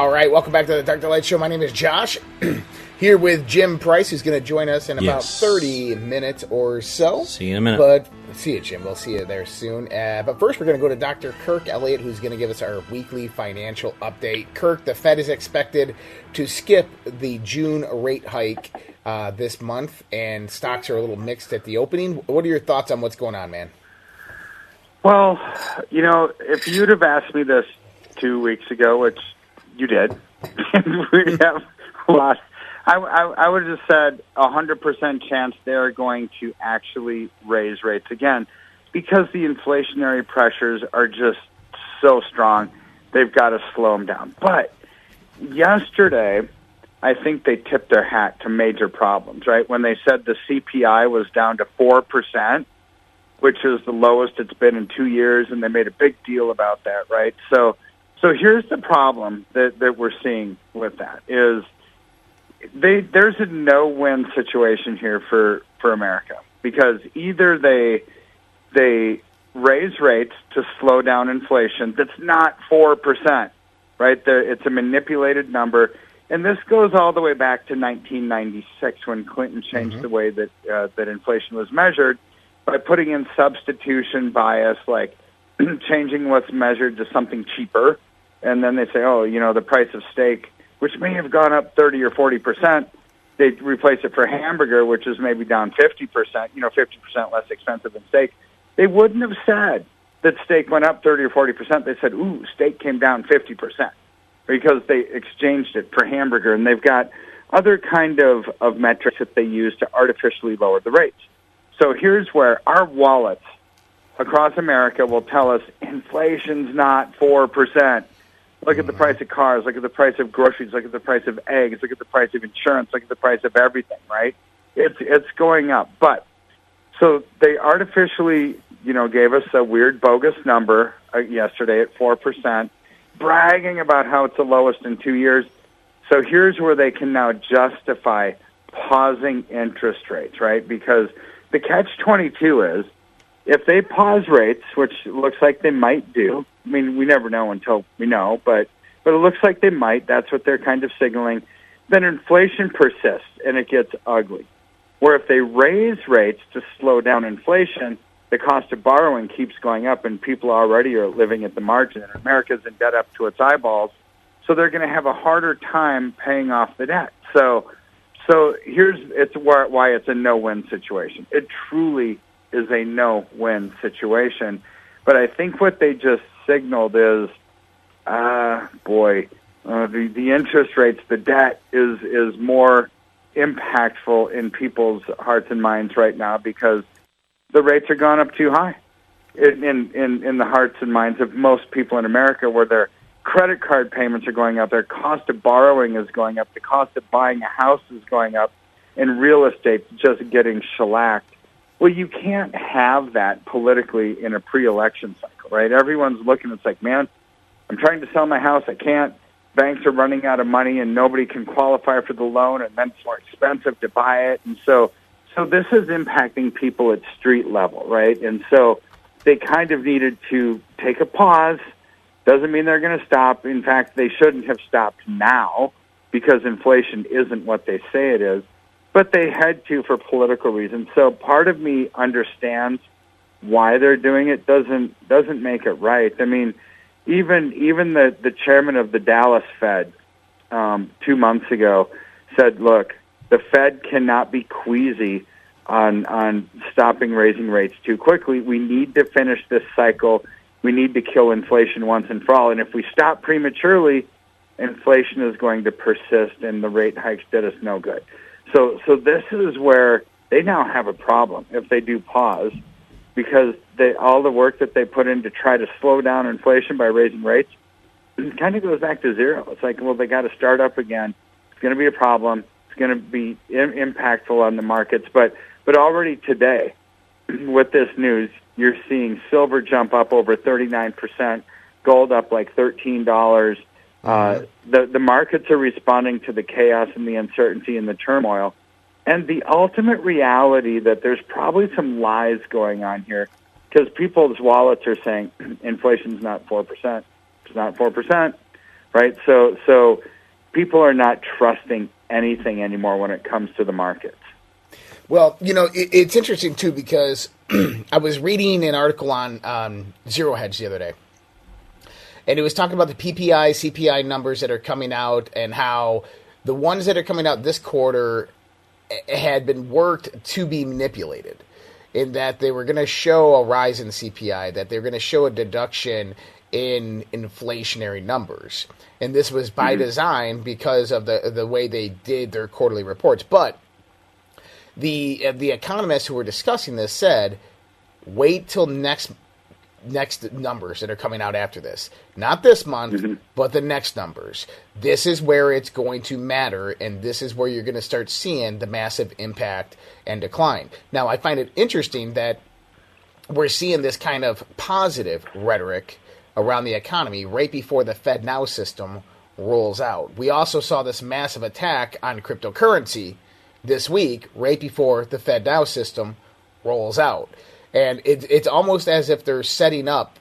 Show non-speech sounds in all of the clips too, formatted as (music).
All right, welcome back to the Dark to Light Show. My name is Josh, (clears throat) here with Jim Price, who's going to join us in about Yes. 30 minutes or so. See you in a minute. But see you, Jim. We'll see you there soon. Uh, but first, we're going to go to Dr. Kirk Elliott, who's going to give us our weekly financial update. Kirk, the Fed is expected to skip the June rate hike uh, this month, and stocks are a little mixed at the opening. What are your thoughts on what's going on, man? Well, you know, if you'd have asked me this two weeks ago, which you did, (laughs) we have lost. I, I, I would have just said a hundred percent chance they're going to actually raise rates again because the inflationary pressures are just so strong. They've got to slow them down. But yesterday, I think they tipped their hat to major problems. Right when they said the CPI was down to four percent which is the lowest it's been in two years, and they made a big deal about that, right? So, so here's the problem that that we're seeing with that is they there's a no-win situation here for for America because either they they raise rates to slow down inflation that's not four percent, right? It's a manipulated number. And this goes all the way back to 1996 when Clinton changed the way that uh, that inflation was measured by putting in substitution bias, like (clears throat) changing what's measured to something cheaper, and then they say, oh, you know, the price of steak, which may have gone up 30 or 40 percent, they replace it for hamburger, which is maybe down 50 percent, you know, 50 percent less expensive than steak. They wouldn't have said that steak went up 30 or 40 percent. They said, ooh, steak came down 50 percent because they exchanged it for hamburger, and they've got other kind of, of metrics that they use to artificially lower the rates. So here's where our wallets across America will tell us inflation's not 4%. Look at the price of cars, look at the price of groceries, look at the price of eggs, look at the price of insurance, look at the price of everything, right? It's it's going up. But so they artificially, you know, gave us a weird bogus number uh, yesterday at 4%, bragging about how it's the lowest in 2 years. So here's where they can now justify pausing interest rates, right? Because the catch 22 is if they pause rates, which looks like they might do. I mean, we never know until we know, but but it looks like they might. That's what they're kind of signaling. Then inflation persists and it gets ugly. Where if they raise rates to slow down inflation, the cost of borrowing keeps going up, and people already are living at the margin. And America's in debt up to its eyeballs, so they're going to have a harder time paying off the debt. So so here's it's why, it's a no-win situation. It truly is a no-win situation. But I think what they just signaled is, ah, boy, uh, the the interest rates, the debt is is more impactful in people's hearts and minds right now because the rates are gone up too high in in in, the hearts and minds of most people in America, where their credit card payments are going up, their cost of borrowing is going up, the cost of buying a house is going up, and real estate's just getting shellacked. Well, you can't have that politically in a pre-election cycle, right? Everyone's looking. It's like, man, I'm trying to sell my house. I can't. Banks are running out of money, and nobody can qualify for the loan, and then it's more expensive to buy it. And so, so this is impacting people at street level, right? And so, they kind of needed to take a pause. Doesn't mean they're going to stop. In fact, they shouldn't have stopped now because inflation isn't what they say it is. But they had to for political reasons. So part of me understands why they're doing it. Doesn't doesn't make it right. I mean, even even the the chairman of the Dallas Fed um, two months ago said, "Look, the Fed cannot be queasy on on stopping raising rates too quickly. We need to finish this cycle. We need to kill inflation once and for all. And if we stop prematurely, inflation is going to persist, and the rate hikes did us no good. So, so this is where they now have a problem if they do pause, because they all the work that they put in to try to slow down inflation by raising rates, (clears throat) kind of goes back to zero. It's like, well, they got to start up again. It's going to be a problem. It's going to be Im- impactful on the markets. But but already today, (clears throat) with this news, you're seeing silver jump up over 39 percent, gold up like 13 dollars. Uh, the the markets are responding to the chaos and the uncertainty and the turmoil, and the ultimate reality that there's probably some lies going on here because people's wallets are saying (clears throat) inflation's not four percent, it's not four percent, right? So so people are not trusting anything anymore when it comes to the markets. Well, you know, it, it's interesting too because (clears throat) I was reading an article on um, Zero Hedge the other day, and it was talking about the PPI, CPI numbers that are coming out and how the ones that are coming out this quarter had been worked to be manipulated in that they were going to show a rise in CPI, that they were going to show a deduction in inflationary numbers. And this was by mm-hmm. design because of the the way they did their quarterly reports. But the uh, the economists who were discussing this said, wait till next next numbers that are coming out after this. Not this month, mm-hmm. but the next numbers. This is where it's going to matter, and this is where you're going to start seeing the massive impact and decline. Now, I find it interesting that we're seeing this kind of positive rhetoric around the economy right before the Fed Now system rolls out. We also saw this massive attack on cryptocurrency this week, right before the Fed Now system rolls out and it, it's almost as if they're setting up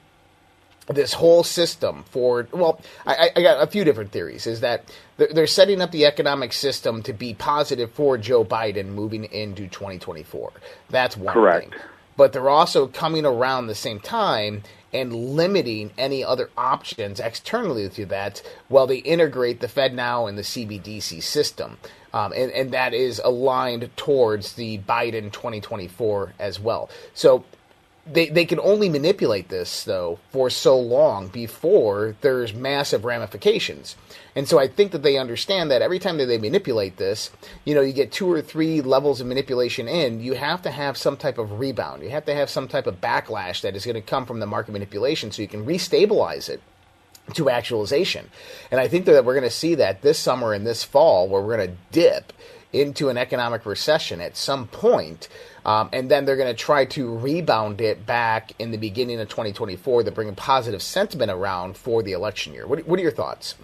this whole system for well I, I, got a few different theories is that they're setting up the economic system to be positive for joe biden moving into 2024 that's one correct. Thing but they're also coming around the same time and limiting any other options externally to that while they integrate the fed now and the cbdc system um, and, and that is aligned towards the Biden 2024 as well. So they, they can only manipulate this though for so long before there's massive ramifications. And so i think that they understand that every time that they manipulate this you know you get two or three levels of manipulation in you have to have some type of rebound. You have to have some type of backlash that is going to come from the market manipulation so you can restabilize it to actualization. And I think that we're going to see that this summer and this fall, where we're going to dip into an economic recession at some point, um, and then they're going to try to rebound it back in the beginning of 2024 to bring a positive sentiment around for the election year. What, what are your thoughts?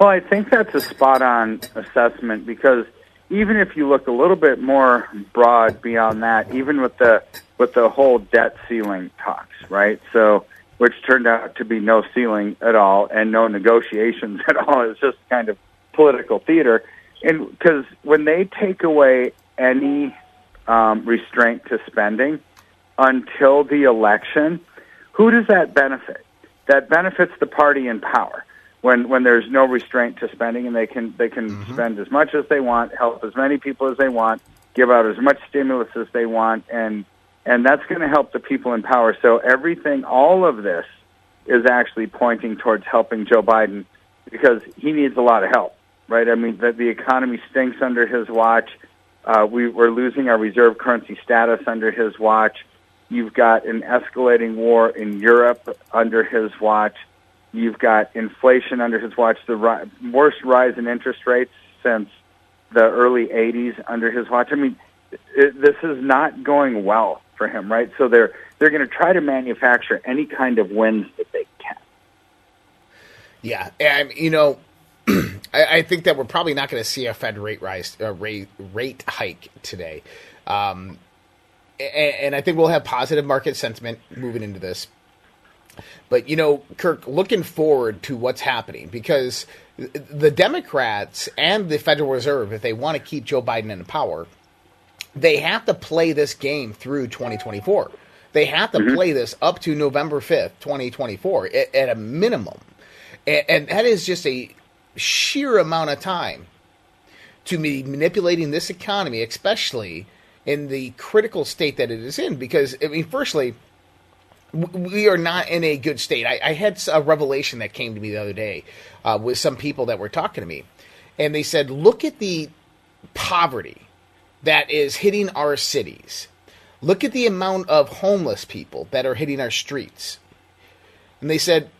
Well, I think that's a spot on assessment because even if you look a little bit more broad beyond that, even with the with the whole debt ceiling talks, right? So which turned out to be no ceiling at all and no negotiations (laughs) at all. It's just kind of political theater. And because when they take away any um, restraint to spending until the election, who does that benefit? That benefits the party in power when when there's no restraint to spending and they can they can mm-hmm. spend as much as they want, help as many people as they want, give out as much stimulus as they want, and and that's going to help the people in power. So everything, all of this, is actually pointing towards helping Joe Biden because he needs a lot of help, right? I mean, the, the economy stinks under his watch. Uh, we, we're losing our reserve currency status under his watch. You've got an escalating war in Europe under his watch. You've got inflation under his watch, the ri- worst rise in interest rates since the early 80s under his watch. I mean, it, this is not going well for him, right? So they're they're going to try to manufacture any kind of wins that they can. Yeah, and you know, (clears throat) I, I, think that we're probably not going to see a Fed rate rise, uh, rate rate hike today, um, and, and I think we'll have positive market sentiment moving into this. But you know, Kirk, looking forward to what's happening because the Democrats and the Federal Reserve, if they want to keep Joe Biden in power, they have to play this game through 2024. They have to mm-hmm. play this up to November 5th, 2024, at, at a minimum. And, and, that is just a sheer amount of time to be manipulating this economy, especially in the critical state that it is in. Because, I mean, firstly, we are not in a good state. I, I, had a revelation that came to me the other day uh, with some people that were talking to me, and they said, "Look at the poverty that is hitting our cities. Look at the amount of homeless people that are hitting our streets. And they said,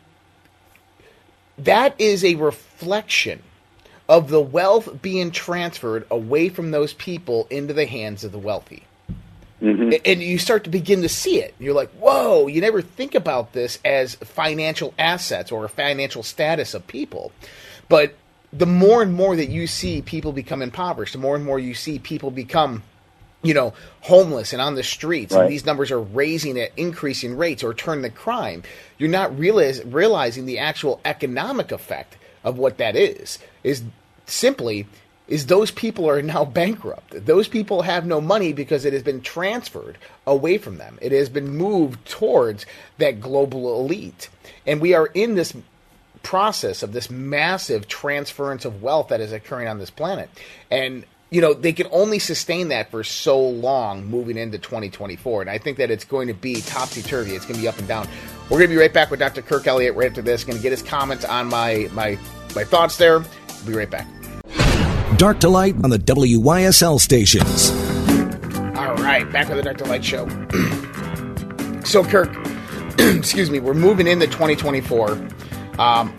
that is a reflection of the wealth being transferred away from those people into the hands of the wealthy. Mm-hmm. And you start to begin to see it. You're like, whoa, you never think about this as financial assets or financial status of people. But the more and more that you see people become impoverished, the more and more you see people become you know, homeless and on the streets, right. and these numbers are raising at increasing rates or turn the crime, you're not realize, realizing the actual economic effect of what that is. Is simply is those people are now (laughs) bankrupt. Those people have no money because it has been transferred away from them. It has been moved towards that global elite. And we are in this process of this massive transference of wealth that is occurring on this planet. And you know, they can only sustain that for so long moving into 2024. And I think that it's going to be topsy turvy. It's going to be up and down. We're going to be right back with Dr. Kirk Elliott right after this. Going to get his comments on my my my thoughts there. We'll be right back. Dark to Light on the WYSL stations. All right, back with the Dark to Light show. (clears throat) so, Kirk, (clears throat) excuse me, we're moving into 2024. Um,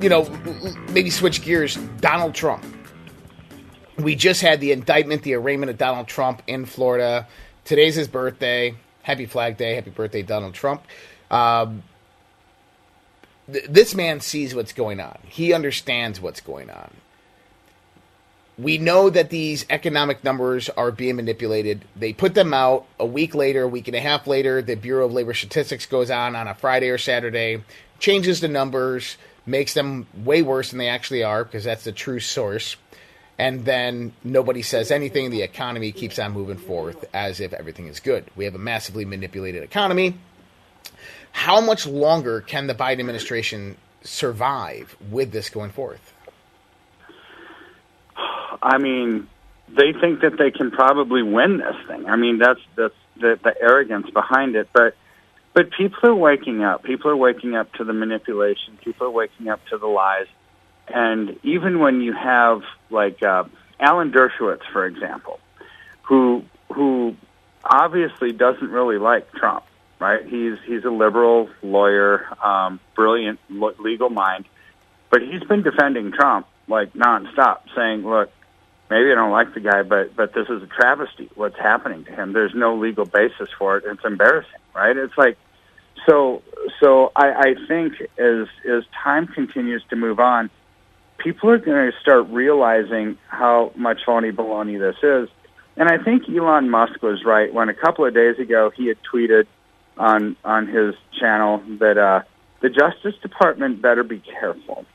you know, maybe switch gears. Donald Trump. We just had the indictment, the arraignment of Donald Trump in Florida. Today's his birthday. Happy Flag Day. Happy birthday, Donald Trump. Um, th- this man sees what's going on. He understands what's going on we know that these economic numbers are being manipulated. They put them out a week later, a week and a half later. The Bureau of Labor Statistics goes on on a Friday or Saturday, changes the numbers, makes them way worse than they actually are because that's the true source. And then nobody says anything. The economy keeps on moving forth as if everything is good. We have a massively manipulated economy. How much longer can the Biden administration survive with this going forth? I mean, they think that they can probably win this thing. I mean, that's that's the, the arrogance behind it. But but people are waking up. People are waking up to the manipulation. People are waking up to the lies. And even when you have like uh, Alan Dershowitz, for example, who who obviously doesn't really like Trump, right? He's he's a liberal lawyer, um, brilliant legal mind, but he's been defending Trump like nonstop, saying, "Look, maybe I don't like the guy, but but this is a travesty. What's happening to him? There's no legal basis for it. It's embarrassing, right? It's like so. So I, I think as as time continues to move on, people are going to start realizing how much phony baloney this is. And I think Elon Musk was right when a couple of days ago he had tweeted on on his channel that uh, the Justice Department better be careful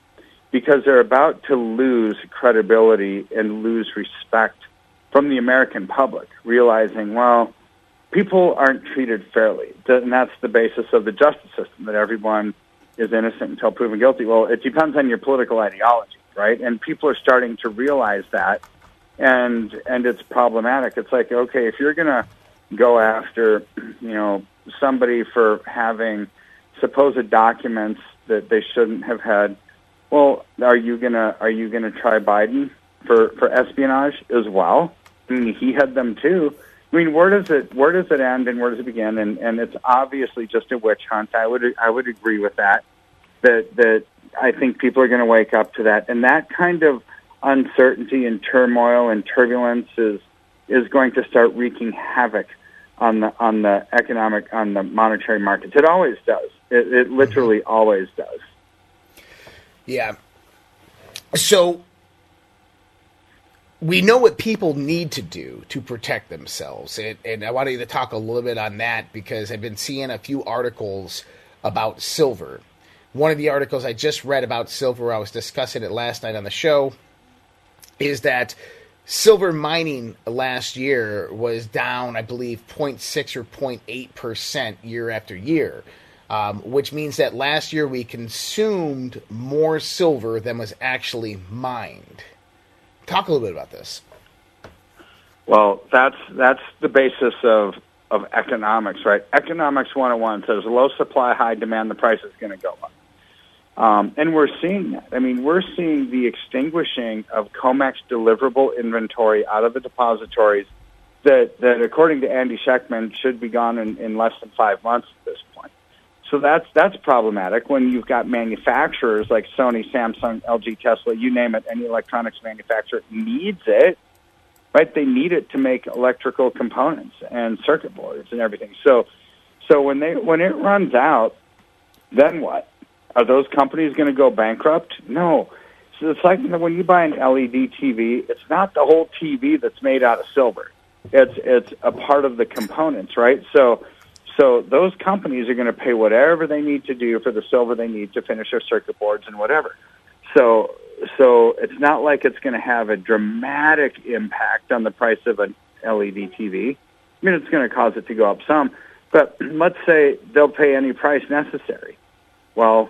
because they're about to lose credibility and lose respect from the American public, realizing, well, people aren't treated fairly. And that's the basis of the justice system, that everyone is innocent until proven guilty. Well, it depends on your political ideology, right? And people are starting to realize that, and and it's problematic. It's like, okay, if you're going to go after, you know, somebody for having supposed documents that they shouldn't have had well, are you gonna are you gonna try Biden for for espionage as well? I mean, he had them too. I mean, where does it where does it end and where does it begin? And and it's obviously just a witch hunt. I would I would agree with that. That that I think people are going to wake up to that, and that kind of uncertainty and turmoil and turbulence is is going to start wreaking havoc on the on the economic on the monetary markets. It always does. It, it literally mm-hmm. always does. Yeah. So we know what people need to do to protect themselves. And, and I wanted to talk a little bit on that because I've been seeing a few articles about silver. One of the articles I just read about silver, I was discussing it last night on the show, is that silver mining last year was down, I believe, 0.6 or 0.8% year after year um, which means that last year we consumed more silver than was actually mined. Talk a little bit about this. Well, that's that's the basis of of economics, right? Economics 101 says low supply, high demand, the price is going to go up. Um, and we're seeing that. I mean, we're seeing the extinguishing of COMEX deliverable inventory out of the depositories that, that according to Andy Schectman, should be gone in, in less than five months at this point. So that's that's problematic when you've got manufacturers like Sony, Samsung, LG, Tesla, you name it, any electronics manufacturer needs it, right? They need it to make electrical components and circuit boards and everything. So, so when they when it runs out, then what? Are those companies going to go bankrupt? No. So it's like when you buy an LED TV, it's not the whole TV that's made out of silver. It's it's a part of the components, right? So so those companies are going to pay whatever they need to do for the silver they need to finish their circuit boards and whatever. So so it's not like it's going to have a dramatic impact on the price of an LED TV. I mean, it's going to cause it to go up some, but let's say they'll pay any price necessary. Well,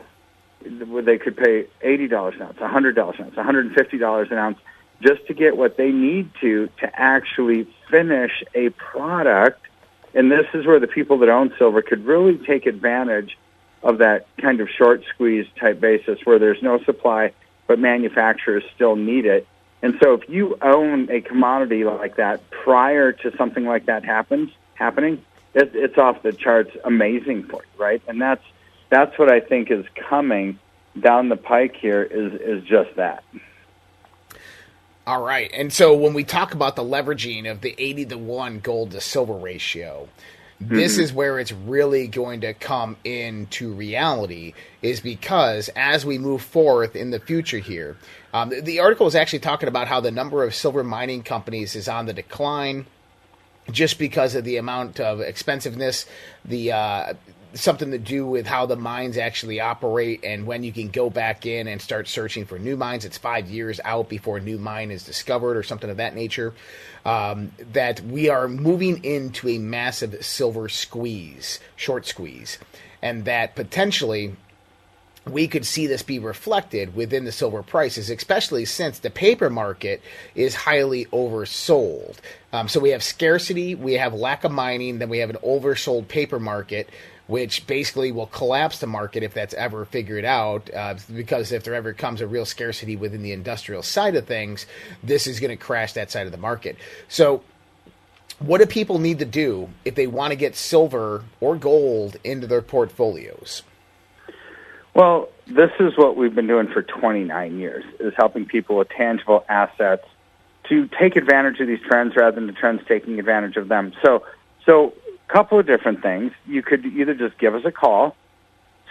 they could pay eighty dollars an ounce, a hundred dollars an ounce, one hundred and fifty dollars an ounce, just to get what they need to to actually finish a product and this is where the people that own silver could really take advantage of that kind of short squeeze type basis where there's no supply, but manufacturers still need it. And so if you own a commodity like that prior to something like that happens happening, it, it's off the charts amazing for you, right? And that's that's what I think is coming down the pike here is is just that. All right. And so when we talk about the leveraging of the 80 to 1 gold to silver ratio, this mm-hmm. is where it's really going to come into reality is because as we move forth in the future here um, the, the, article is actually talking about how the number of silver mining companies is on the decline just because of the amount of expensiveness the uh, something to do with how the mines actually operate and when you can go back in and start searching for new mines. It's five years out before a new mine is discovered or something of that nature. Um, that we are moving into a massive silver squeeze, short squeeze, and that potentially we could see this be reflected within the silver prices, especially since the paper market is highly oversold. Um, so we have scarcity, we have lack of mining, then we have an oversold paper market, which basically will collapse the market if that's ever figured out. Uh, because if there ever comes a real scarcity within the industrial side of things, this is going to crash that side of the market. So, what do people need to do if they want to get silver or gold into their portfolios? Well, this is what we've been doing for 29 years: is helping people with tangible assets to take advantage of these trends rather than the trends taking advantage of them. So, so couple of different things. You could either just give us a call,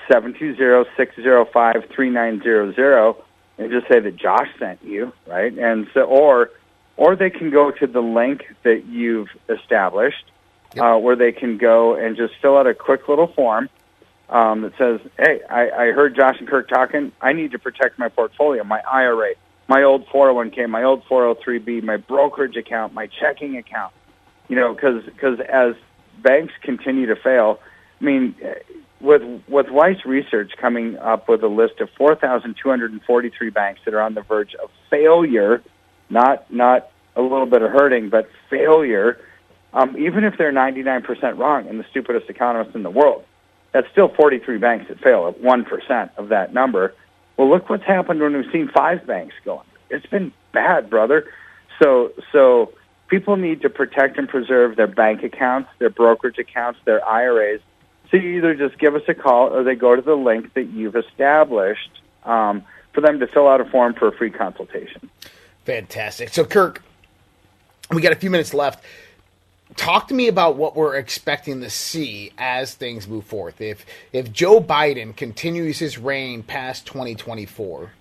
720-605-3900, and just say that Josh sent you, right? And so, or, or they can go to the link that you've established, yep. uh, where they can go and just fill out a quick little form um, that says, "Hey, I, I heard Josh and Kirk talking. I need to protect my portfolio, my IRA, my old 401k, my old 403b, my brokerage account, my checking account. You know, because because as banks continue to fail. I mean, with with Weiss Research coming up with a list of 4,243 banks that are on the verge of failure, not not a little bit of hurting, but failure. Um, even if they're 99% wrong and the stupidest economists in the world, that's still 43 banks that fail at 1% of that number. Well, look what's happened when we've seen five banks going. It's been bad, brother. So, so people need to protect and preserve their bank accounts, their brokerage accounts, their IRAs. So you either just give us a call or they go to the link that you've established um, for them to fill out a form for a free consultation. Fantastic. So, Kirk, we got a few minutes left. Talk to me about what we're expecting to see as things move forth. If if Joe Biden continues his reign past 2024,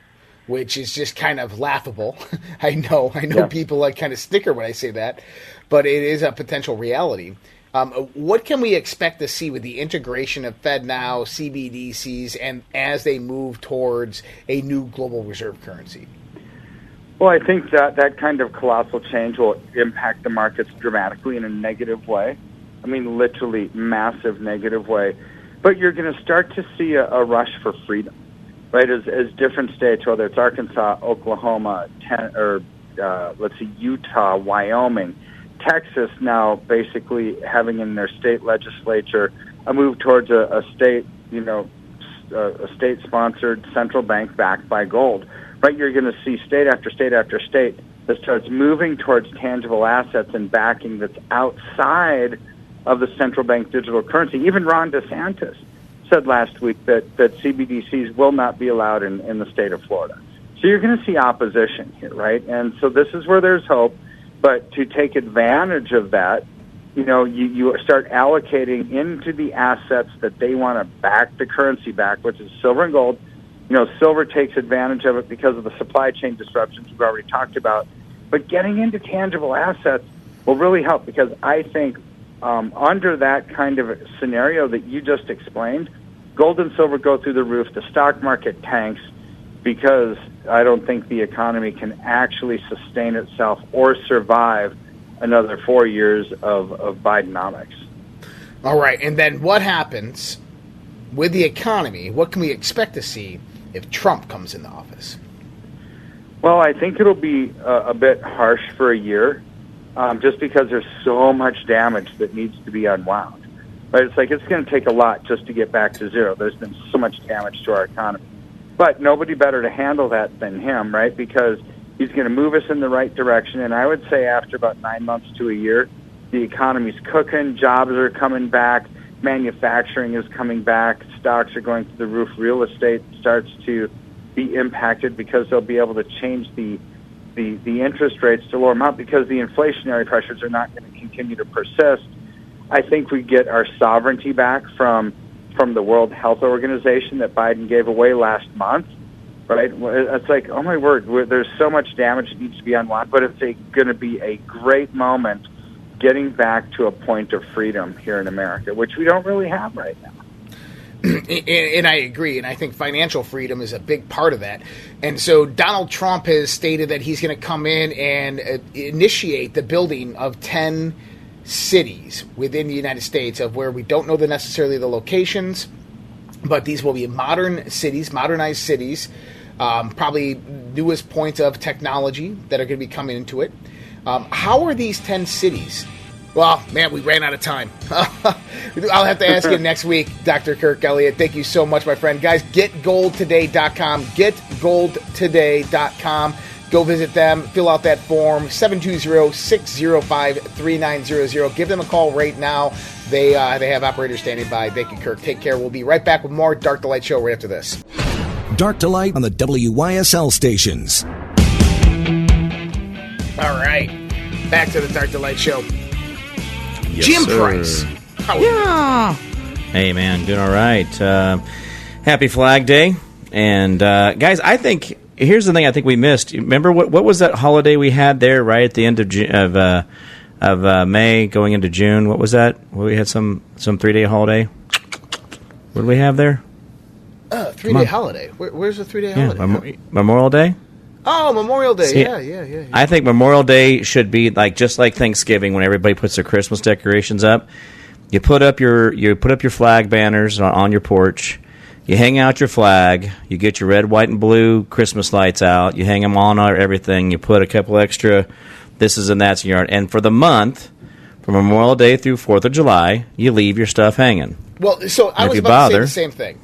which is just kind of laughable. (laughs) I know, I know yeah. people like kind of snicker when I say that, but it is a potential reality. Um, what can we expect to see with the integration of FedNow, CBDCs, and as they move towards a new global reserve currency? Well, I think that that kind of colossal change will impact the markets dramatically in a negative way. I mean, literally massive negative way. But you're going to start to see a, a rush for freedom right? As, as different states, whether it's Arkansas, Oklahoma, ten, or uh, let's see, Utah, Wyoming, Texas, now basically having in their state legislature a move towards a, a state, you know, a, a state-sponsored central bank backed by gold. Right, you're going to see state after state after state that starts moving towards tangible assets and backing that's outside of the central bank digital currency. Even Ron DeSantis said last week that, that CBDCs will not be allowed in, in the state of Florida. So you're going to see opposition here, right? And so this is where there's hope. But to take advantage of that, you know, you, you start allocating into the assets that they want to back the currency back, which is silver and gold. You know, silver takes advantage of it because of the supply chain disruptions we've already talked about. But getting into tangible assets will really help because I think um, under that kind of scenario that you just explained, gold and silver go through the roof, the stock market tanks because I don't think the economy can actually sustain itself or survive another four years of, of Bidenomics. All right, and then what happens with the economy? What can we expect to see if Trump comes into office? Well, I think it'll be a, a bit harsh for a year, um, just because there's so much damage that needs to be unwound. Right? It's like it's going to take a lot just to get back to zero. There's been so much damage to our economy, but nobody better to handle that than him, right? Because he's going to move us in the right direction. And I would say after about nine months to a year, the economy's cooking, jobs are coming back, manufacturing is coming back, stocks are going through the roof, real estate starts to be impacted because they'll be able to change the the, the interest rates to lower amount because the inflationary pressures are not going to continue to persist. I think we get our sovereignty back from from the World Health Organization that Biden gave away last month. Right? It's like, oh my word, there's so much damage that needs to be unwound, but it's going to be a great moment getting back to a point of freedom here in America, which we don't really have right now. (clears throat) and, I agree, and I think financial freedom is a big part of that. And so Donald Trump has stated that he's going to come in and uh, initiate the building of ten cities within the United States of where we don't know the necessarily the locations, but these will be modern cities, modernized cities, um, probably newest points of technology that are going to be coming into it. Um, how are these ten cities? Well, man, we ran out of time. (laughs) I'll have to ask you (laughs) next week, Dr. Kirk Elliott. Thank you so much, my friend. Guys, getgoldtoday.com. Getgoldtoday.com. Go visit them, fill out that form, 720-605-3900. Give them a call right now. They uh, they have operators standing by. Thank you, Kirk. Take care. We'll be right back with more Dark to Light Show right after this. Dark to Light on the WYSL stations. All right. Back to the Dark to Light Show. Yes, Jim sir. Price. How Yeah. Hey, man, doing all right. Uh, happy Flag Day, and uh, guys, I think here's the thing. I think we missed. Remember what what was that holiday we had there right at the end of of uh, of uh, May, going into June? What was that? Well, we had some some three day holiday. What did we have there? Uh, three day holiday. Where, where's the three day Yeah, holiday? Mem- Memorial Day. oh, Memorial Day. See, yeah, yeah, yeah. yeah. I think Memorial Day should be like just like Thanksgiving when everybody puts their Christmas decorations up. You put up your you put up your flag banners on, on your porch. You hang out your flag. You get your red, white, and blue Christmas lights out. You hang them on everything. You put a couple extra this is and that's in your yard. And for the month, from Memorial Day through Fourth of July, you leave your stuff hanging. Well, so I If was about to say the same thing.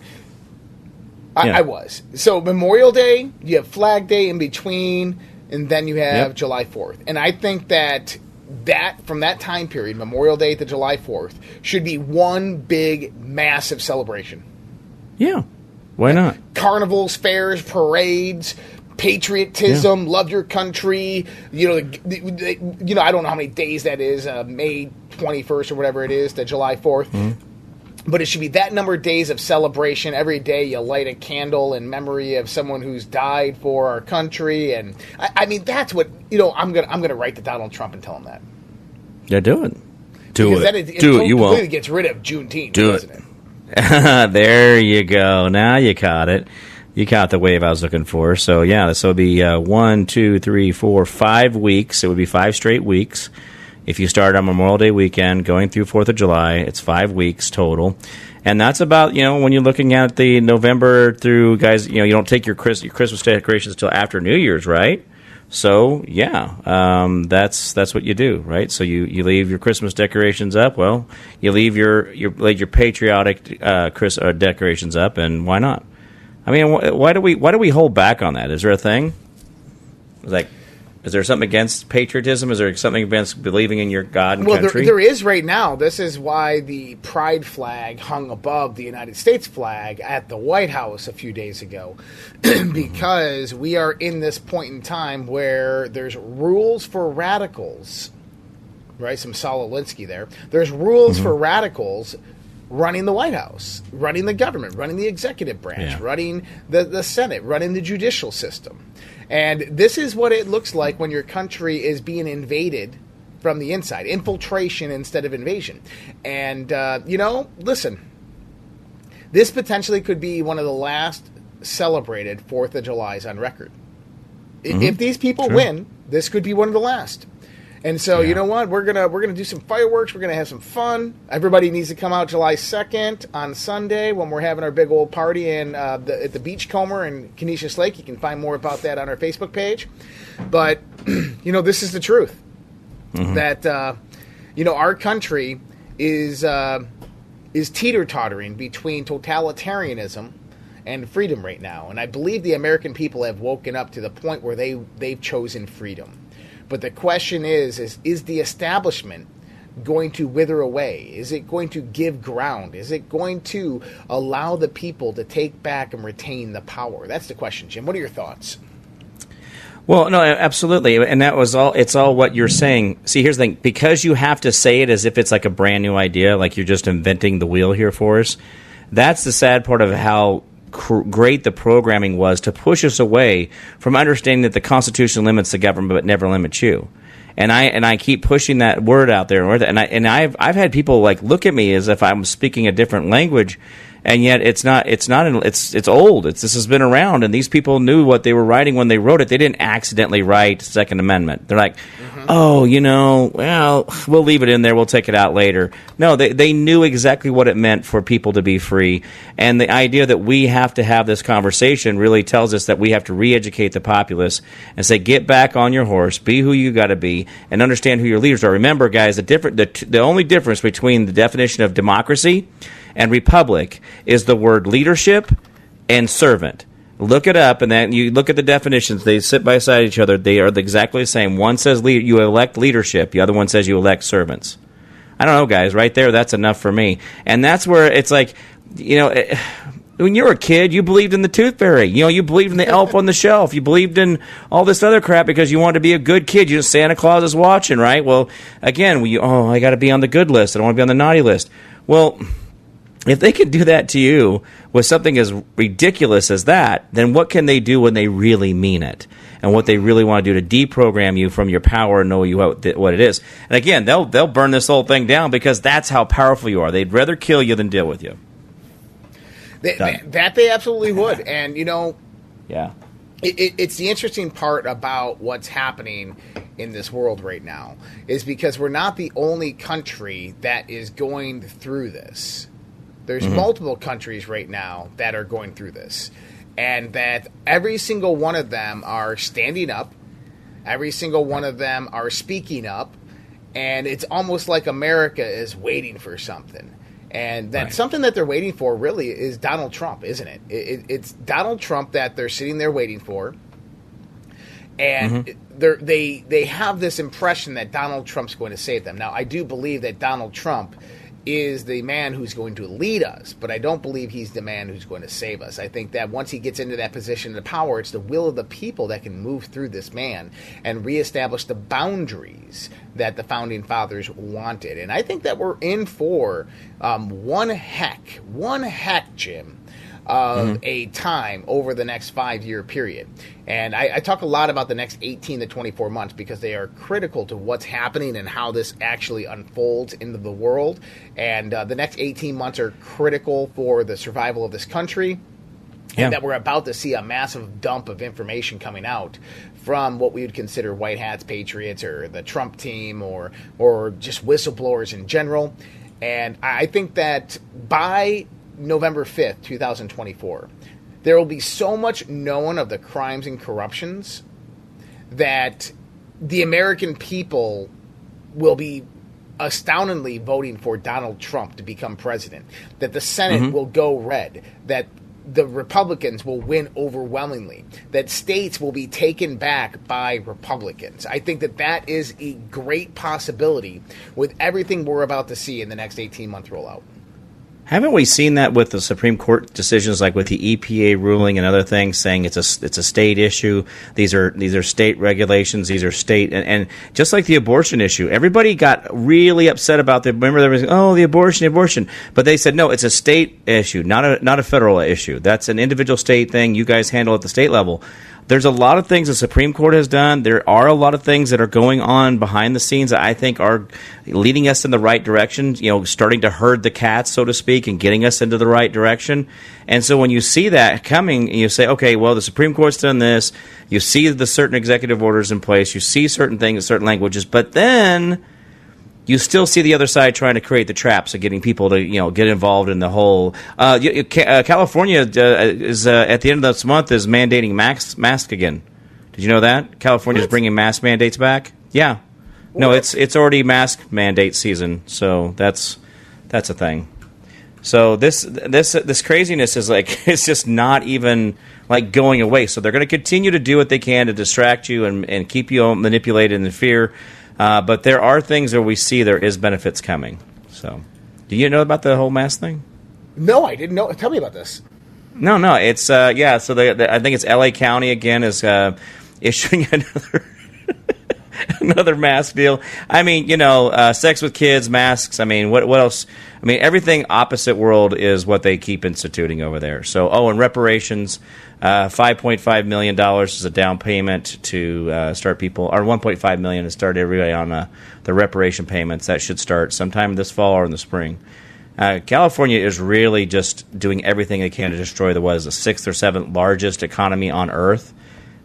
I, Yeah. I was. So Memorial Day, you have Flag Day in between, and then you have Yep. July 4th. And I think that that from that time period, Memorial Day to July 4th, should be one big, massive celebration. Yeah, why not? Carnivals, fairs, parades, patriotism, love your country. You know, the, the, the- you know. I don't know how many days that is. Uh, May twenty first or whatever it is to July 4th But it should be that number of days of celebration. Every day you light a candle in memory of someone who's died for our country, and I, I mean that's what you know. I'm gonna I'm gonna write to Donald Trump and tell him that. Yeah, do it. Do Because it. it do it. You completely won't. gets rid of Juneteenth, Do it. it? (laughs) there you go. Now you caught it. You caught the wave I was looking for. So yeah, this will be uh, one, two, three, four, five weeks. It would be five straight weeks. If you start on Memorial Day weekend, going through Fourth of July, it's five weeks total, and that's about you know when you're looking at the November through guys. You know you don't take your, Chris, your Christmas decorations until after New Year's, right? So yeah, um, that's that's what you do, right? So you, you leave your Christmas decorations up. Well, you leave your your like your patriotic uh, Chris uh, decorations up, and why not? I mean, wh- why do we why do we hold back on that? Is there a thing? Like, Is there something against patriotism? Is there something against believing in your God and well, country? There, there is right now. This is why the pride flag hung above the United States flag at the White House a few days ago, (clears throat) because we are in this point in time where there's rules for radicals. Right, some Saul Alinsky there. There's rules mm-hmm. for radicals running the White House, running the government, running the executive branch, yeah. running the, the Senate, running the judicial system. And this is what it looks like when your country is being invaded from the inside infiltration instead of invasion. And, uh, you know, listen, this potentially could be one of the last celebrated 4th of July's on record. Mm-hmm. If these people sure. win, this could be one of the last. And so, yeah. you know what? We're gonna we're gonna do some fireworks. We're gonna have some fun. Everybody needs to come out July second on Sunday when we're having our big old party in uh, the, at the Beachcomber in Conesus Lake. You can find more about that on our Facebook page. But (clears throat) you know, this is the truth mm-hmm. that uh, you know our country is uh, is teeter tottering between totalitarianism and freedom right now. And I believe the American people have woken up to the point where they they've chosen freedom. But the question is, is is the establishment going to wither away? Is it going to give ground? Is it going to allow the people to take back and retain the power? That's the question, Jim. What are your thoughts? Well, no, absolutely, and that was all. It's all what you're saying. See, here's the thing: because you have to say it as if it's like a brand new idea, like you're just inventing the wheel here for us. That's the sad part of how cr- great the programming was to push us away from understanding that the Constitution limits the government but never limits you. And I and I keep pushing that word out there, and I and I've I've had people like look at me as if I'm speaking a different language, and yet it's not it's not it's it's old. It's this has been around and these people knew what they were writing when they wrote it. They didn't accidentally write second amendment. They're like mm-hmm. oh you know well we'll leave it in there. We'll take it out later. No they, they knew exactly what it meant for people to be free. And the idea that we have to have this conversation really tells us that we have to re-educate the populace and say get back on your horse. Be who you got to be and understand who your leaders are. Remember guys the different the, the only difference between the definition of democracy and republic is the word leadership and servant. Look it up, and then you look at the definitions. They sit by side each other. They are exactly the same. One says you elect leadership. The other one says you elect servants. I don't know, guys. Right there, that's enough for me. And that's where it's like, you know, eh, when you were a kid, you believed in the tooth fairy. You know, you believed in the elf on the shelf. You believed in all this other crap because you wanted to be a good kid. You know, Santa Claus is watching, right? Well, again, we oh, I got to be on the good list. I don't want to be on the naughty list. Well if they can do that to you with something as ridiculous as that, then what can they do when they really mean it? And what they really want to do to deprogram you from your power and know you what, it is. And again, they'll they'll burn this whole thing down because that's how powerful you are. They'd rather kill you than deal with you. They, they, that they absolutely would. And you know, yeah, it, it, it's the interesting part about what's happening in this world right now is because we're not the only country that is going through this there's mm-hmm. multiple countries right now that are going through this, and that every single one of them are standing up. Every single one of them are speaking up, and it's almost like America is waiting for something. And that right. something that they're waiting for really is Donald Trump, isn't it? it, it it's Donald Trump that they're sitting there waiting for and mm-hmm. they they have this impression that Donald Trump's going to save them. Now, I do believe that Donald Trump is the man who's going to lead us, but I don't believe he's the man who's going to save us. I think that once he gets into that position of power, it's the will of the people that can move through this man and reestablish the boundaries that the founding fathers wanted. And I think that we're in for um, one heck, one heck, Jim, of mm-hmm. a time over the next five year period. And I, I, talk a lot about the next 18 to 24 months because they are critical to what's happening and how this actually unfolds into the world. And uh, the next 18 months are critical for the survival of this country. Yeah. And that we're about to see a massive dump of information coming out from what we would consider white hats patriots or the Trump team or or just whistleblowers in general. And I think that by November 5th, 2024, there will be so much known of the crimes and corruptions that the American people will be astoundingly voting for Donald Trump to become president, that the Senate mm-hmm. will go red, that the Republicans will win overwhelmingly, that states will be taken back by Republicans. I think that that is a great possibility with everything we're about to see in the next 18 month rollout. Haven't we seen that with the Supreme Court decisions, like with the EPA ruling and other things, saying it's a it's a state issue? These are these are state regulations. These are state and, and just like the abortion issue, everybody got really upset about the. Remember, there was oh the abortion, abortion, but they said no, it's a state issue, not a not a federal issue. That's an individual state thing. You guys handle at the state level there's a lot of things the Supreme Court has done. There are a lot of things that are going on behind the scenes that I think are leading us in the right direction, you know, starting to herd the cats, so to speak, and getting us into the right direction. And so when you see that coming, you say, okay, well, the Supreme Court's done this. You see the certain executive orders in place. You see certain things, certain languages, but then you still see the other side trying to create the traps of getting people to you know get involved in the whole. Uh, uh, California uh, is uh, at the end of this month is mandating mask mask again. Did you know that California is bringing mask mandates back? Yeah, what? no, it's it's already mask mandate season, so that's that's a thing. So this this this craziness is like (laughs) it's just not even like going away. So they're going to continue to do what they can to distract you and, and keep you manipulated in fear. Uh, but there are things where we see there is benefits coming. So, do you know about the whole mask thing? No, I didn't know. Tell me about this. No, no, it's uh, yeah. So the, the, I think it's L.A. County again is uh, (laughs) issuing another (laughs) another mask deal. I mean, you know, uh, sex with kids, masks. I mean, what what else? I mean, everything opposite world is what they keep instituting over there. So, oh, and reparations. Uh, $5.5 million is a down payment to uh, start people, or 1.5 million to start everybody on uh, the reparation payments. That should start sometime this fall or in the spring. Uh, California is really just doing everything they can to destroy the what is the sixth or seventh largest economy on earth.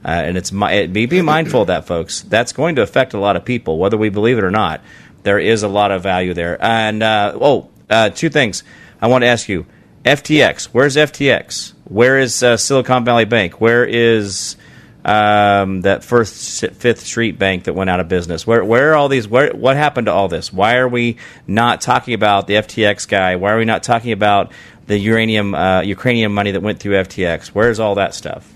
Uh, and it's it, be, be mindful of that, folks. That's going to affect a lot of people, whether we believe it or not. There is a lot of value there. And uh, oh, two things I want to ask you: FTX. Where's FTX? Where is uh, Silicon Valley Bank? Where is um, that First Fifth Street Bank that went out of business? Where where are all these? Where what happened to all this? Why are we not talking about the FTX guy? Why are we not talking about the uranium uh, Ukrainian money that went through FTX? Where's all that stuff?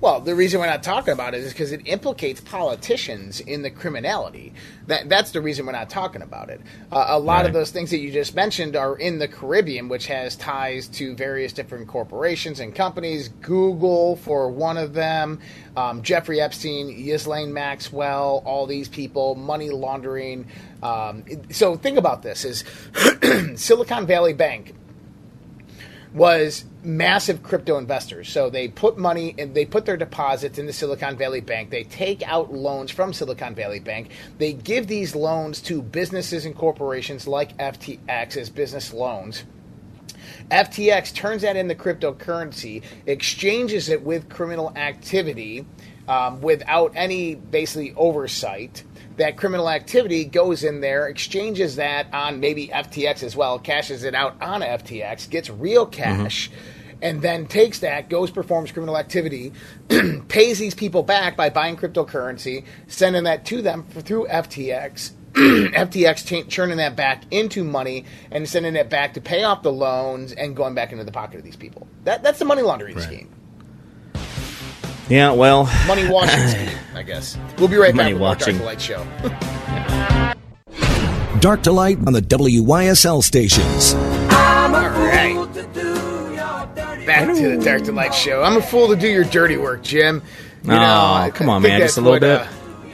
Well, the reason we're not talking about it is because it implicates politicians in the criminality. That that's the reason we're not talking about it. Uh, a lot right. of those things that you just mentioned are in the Caribbean, which has ties to various different corporations and companies. Google, for one of them, um, Jeffrey Epstein, Ghislaine Maxwell, all these people, money laundering. Um, so think about this: is (clears throat) Silicon Valley Bank was massive crypto investors. So they put money and they put their deposits into Silicon Valley Bank. They take out loans from Silicon Valley Bank. They give these loans to businesses and corporations like FTX as business loans. FTX turns that into cryptocurrency, exchanges it with criminal activity um, without any basically oversight that criminal activity goes in there, exchanges that on maybe FTX as well, cashes it out on FTX, gets real cash. Mm-hmm and then takes that, goes performs criminal activity, (clears throat) pays these people back by buying cryptocurrency, sending that to them through FTX. FTX t- (clears throat) churning that back into money and sending it back to pay off the loans and going back into the pocket of these people. That, that's the money laundering right. scheme. Yeah, well, money (sighs) washing (sighs) scheme, I guess. We'll be right back with watching. (laughs) Dark to Light show. Dark to Light on the WYSL stations. All right. Back to the Dark to Light show. I'm a fool to do your dirty work, Jim. You oh, know, come on, man, just a little what, bit. Uh,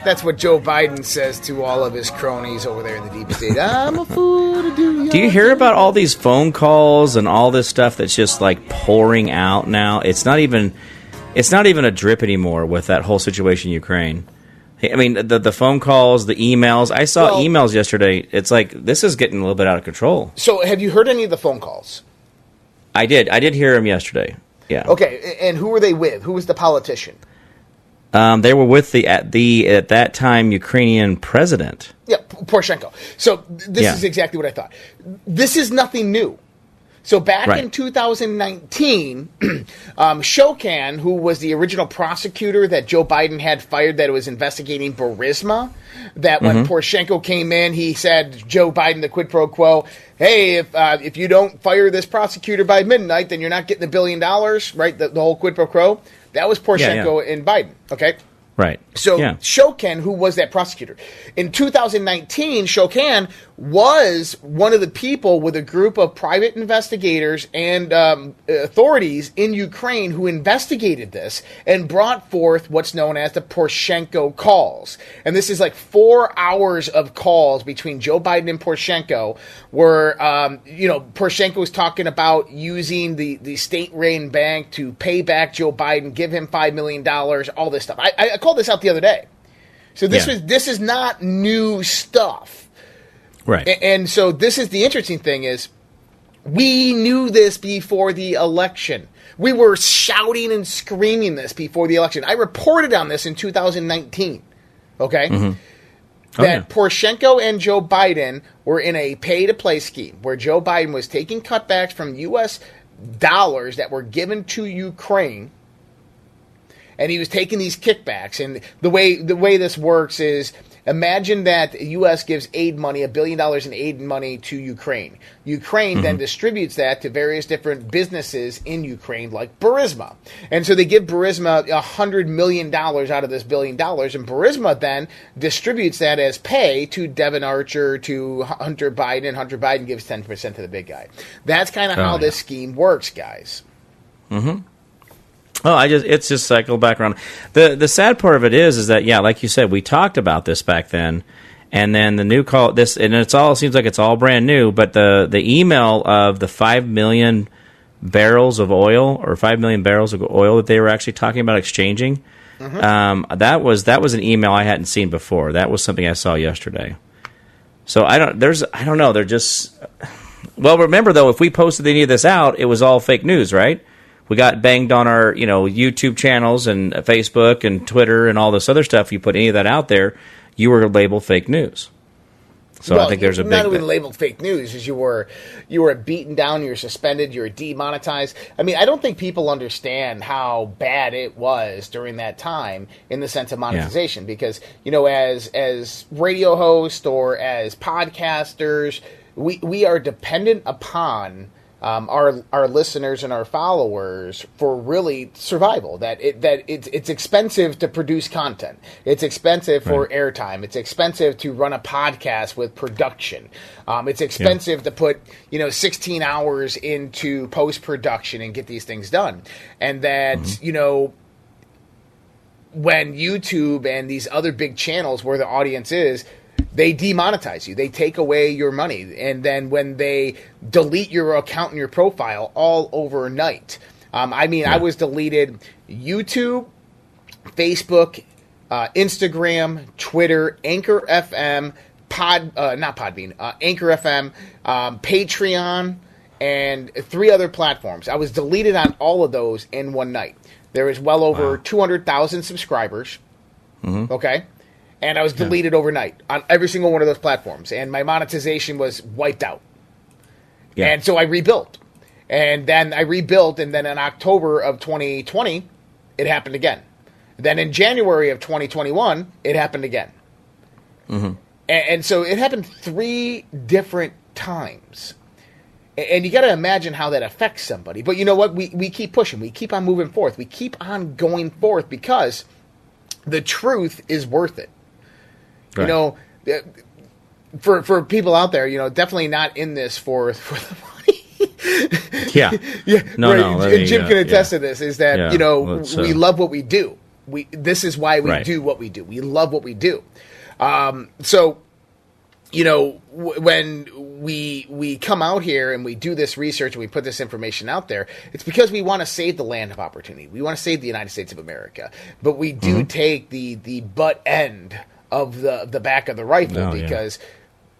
that's what Joe Biden says to all of his cronies over there in the deep state. I'm a fool to do. (laughs) Do you hear about all these phone calls and all this stuff that's just like pouring out now? It's not even it's not even a drip anymore with that whole situation in Ukraine. I mean, the the phone calls, the emails. I saw well, emails yesterday. It's like this is getting a little bit out of control. So, have you heard any of the phone calls? I did. I did hear them yesterday. Yeah. Okay, and who were they with? Who was the politician? Um, they were with the at the at that time Ukrainian president. Yeah, Poroshenko. So this yeah. is exactly what I thought. This is nothing new. So back Right. in 2019, (clears throat) um, Shokin, who was the original prosecutor that Joe Biden had fired that was investigating Burisma, that when Mm-hmm. Poroshenko came in, he said Joe Biden the quid pro quo. Hey, if uh, if you don't fire this prosecutor by midnight, then you're not getting the billion dollars, right? The, the whole quid pro quo. That was Poroshenko and Biden. Okay. Right. So yeah. Shokin, who was that prosecutor in 2019, Shokin was one of the people with a group of private investigators and um, authorities in Ukraine who investigated this and brought forth what's known as the Poroshenko calls. And this is like four hours of calls between Joe Biden and Poroshenko, where um, you know Poroshenko was talking about using the the state run bank to pay back Joe Biden, give him five million dollars, all this stuff. I, I I called this out the other day. So this Yeah. was this is not new stuff. Right. And so this is the interesting thing is we knew this before the election. We were shouting and screaming this before the election. I reported on this in 2019. Okay? Mm-hmm. Oh, That yeah. Poroshenko and Joe Biden were in a pay to play scheme where Joe Biden was taking cutbacks from US dollars that were given to Ukraine and he was taking these kickbacks. And the way the way this works is imagine that the U.S. gives aid money, a billion dollars in aid money to Ukraine. Ukraine then mm-hmm. distributes that to various different businesses in Ukraine, like Burisma. And so they give Burisma a hundred million dollars out of this billion dollars, and Burisma then distributes that as pay to Devon Archer, to Hunter Biden, and Hunter Biden gives ten percent to the big guy. That's kind of Oh, how yeah. this scheme works, guys. Mm-hmm. Oh, I just it's just cycle back around. The the sad part of it is is that yeah, like you said, we talked about this back then, and then the new call this and it's all seems like it's all brand new, but the the email of the five million barrels of oil or five million barrels of oil that they were actually talking about exchanging. Um, that was that was an email I hadn't seen before. That was something I saw yesterday. So I don't there's I don't know. They're just well. Remember though, if we posted any of this out, it was all fake news, right? We got banged on our you know YouTube channels and Facebook and Twitter and all this other stuff. You put any of that out there, you were labeled fake news. So I Well, think there's a not big. even labeled fake news is you were you were beaten down, you were suspended, you were demonetized. I mean, I don't think people understand how bad it was during that time in the sense of monetization because you know as as radio hosts or as podcasters, we we are dependent upon um, our our listeners and our followers for really survival. That it that it's it's expensive to produce content. It's expensive for airtime. It's expensive to run a podcast with production. Um, it's expensive to put you know 16 hours into post production and get these things done. And that you know when YouTube and these other big channels where the audience is, they demonetize you. They take away your money. And then when they delete your account and your profile all overnight. Um, I mean, I was deleted YouTube, Facebook, uh, Instagram, Twitter, Anchor FM, Pod, uh, not Podbean, uh, Anchor FM, um, Patreon, and three other platforms. I was deleted on all of those in one night. There is well over 200,000 subscribers. Okay. And I was deleted overnight on every single one of those platforms. And my monetization was wiped out. Yeah. And so I rebuilt. And then I rebuilt. And then in October of 2020, it happened again. Then in January of 2021, it happened again. Mm-hmm. And, and so it happened three different times. And you got to imagine how that affects somebody. But you know what? We, we keep pushing. We keep on moving forth. We keep on going forth because the truth is worth it. You know, for for people out there, you know, definitely not in this for (laughs) for the money. yeah. (laughs) yeah, No, right. no, And me, Jim uh, can attest yeah. to this. Is that Yeah, you know we uh, love what we do. We this is why we Right. do what we do. We love what we do. Um, so you know w- when we we come out here and we do this research and we put this information out there it's because we want to save the land of opportunity we want to save the united states of america but we do Mm-hmm. take the the butt end of the the back of the rifle Oh, yeah. because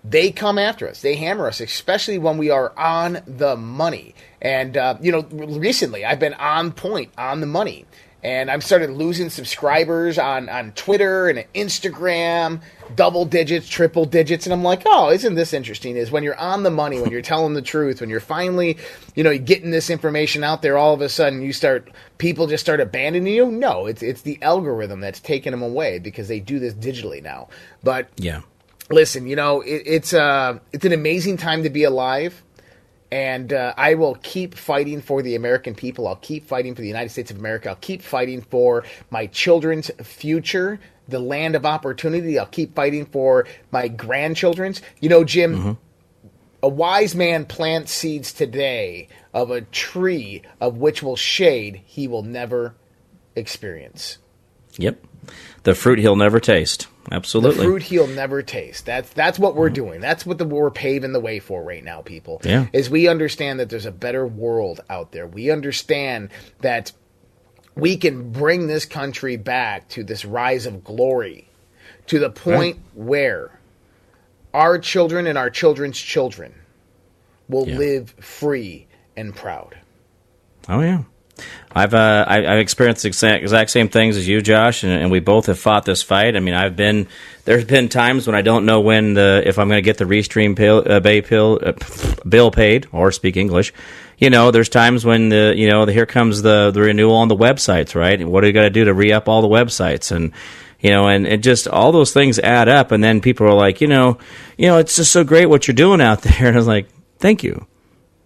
they come after us. They hammer us, especially when we are on the money. And uh, you know, recently I've been on point, on the money, and I'm started losing subscribers on on Twitter and Instagram, double digits, triple digits, and I'm like, oh, isn't this interesting? Is when you're on the money, when you're telling the truth, when you're finally, you know, getting this information out there, all of a sudden you start people just start abandoning you. No, it's it's the algorithm that's taking them away because they do this digitally now. But Yeah. listen, you know, it, it's uh, it's an amazing time to be alive, and uh, I will keep fighting for the American people. I'll keep fighting for the United States of America. I'll keep fighting for my children's future, the land of opportunity. I'll keep fighting for my grandchildren's. You know, Jim. A wise man plants seeds today of a tree of which will shade he will never experience. Yep. The fruit he'll never taste. Absolutely. The fruit he'll never taste. That's that's what we're doing. That's what the, we're paving the way for right now, people. Yeah. Is we understand that there's a better world out there. We understand that we can bring this country back to this rise of glory, to the point where our children and our children's children will Yeah. live free and proud. Oh yeah, I've uh, I, I've experienced the exact, exact same things as you, Josh, and, and we both have fought this fight. I mean, I've been there's been times when I don't know when the if I'm going to get the restream pill, uh, bay pill uh, (laughs) bill paid or speak English. You know, there's times when the you know the, here comes the the renewal on the websites, right? And what do you got to do to re up all the websites and you know, and it just all those things add up, and then people are like, you know, you know, it's just so great what you're doing out (laughs) there, and I was like, thank you.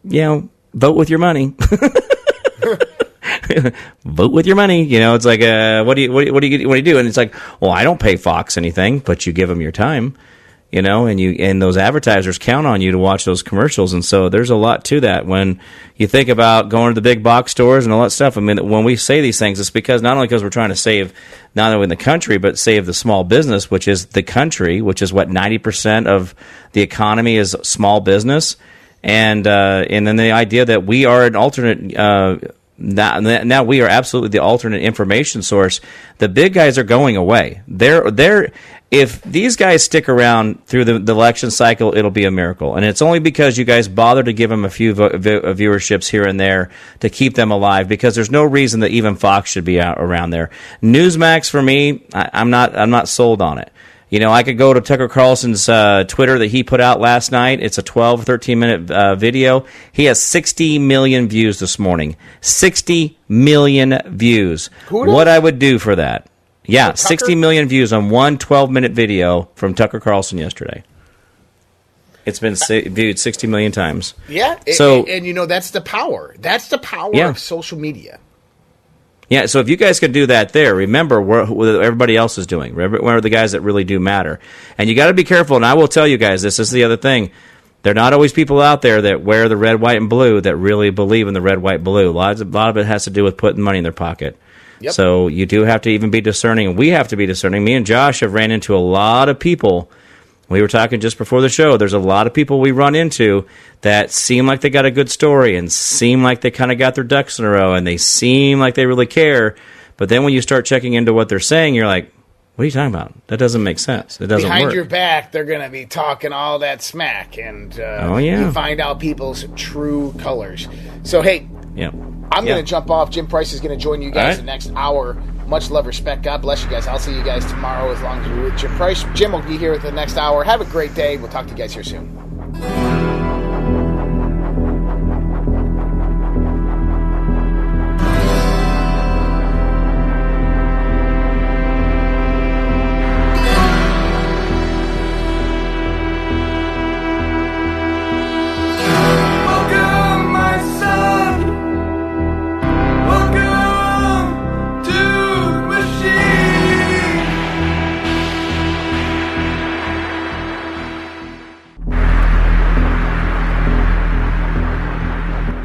You know, vote with your money. (laughs) (laughs) vote with your money. You know, it's like, uh, what do you, what do you, what do you, what do you do? And it's like, well, I don't pay Fox anything, but you give them your time, you know, and you, and those advertisers count on you to watch those commercials. And so there's a lot to that when you think about going to the big box stores and all that stuff. I mean, when we say these things, it's because not only because we're trying to save not only the country, but save the small business, which is the country, which is what 90% of the economy is small business. And, uh, and then the idea that we are an alternate, uh, now, now we are absolutely the alternate information source. The big guys are going away. They're they're if these guys stick around through the, the election cycle, it'll be a miracle. And it's only because you guys bother to give them a few vo- vi- uh, viewerships here and there to keep them alive. Because there's no reason that even Fox should be out around there. Newsmax for me, I, I'm not I'm not sold on it. You know, I could go to Tucker Carlson's uh, Twitter that he put out last night. It's a 12, 13 minute uh, video. He has 60 million views this morning. 60 million views. What? I would do for that. Yeah, 60 million views on one 12 minute video from Tucker Carlson yesterday. It's been viewed 60 million times. Yeah. and- So- and, and you know that's the power. That's the power Yeah. of social media. Yeah, so if you guys could do that there, remember what everybody else is doing. Remember where are the guys that really do matter. And you got to be careful. And I will tell you guys this. This is the other thing. There are not always people out there that wear the red, white, and blue that really believe in the red, white, blue. A lot, of, a lot of it has to do with putting money in their pocket. Yep. So you do have to even be discerning, we have to be discerning. Me and Josh have ran into a lot of people. We were talking just before the show. There's a lot of people we run into that seem like they got a good story and seem like they kind of got their ducks in a row and they seem like they really care. But then when you start checking into what they're saying, you're like, what are you talking about? That doesn't make sense. It doesn't work. Behind work. your back, they're going to be talking all that smack, and uh, Oh, yeah. you find out people's true colors. So, hey, yeah. I'm Yeah. going to jump off. Jim Price is going to join you guys right. the next hour. Much love, respect. God bless you guys. I'll see you guys tomorrow as long as you're with Jim Price. Jim will be here with the next hour. Have a great day. We'll talk to you guys here soon.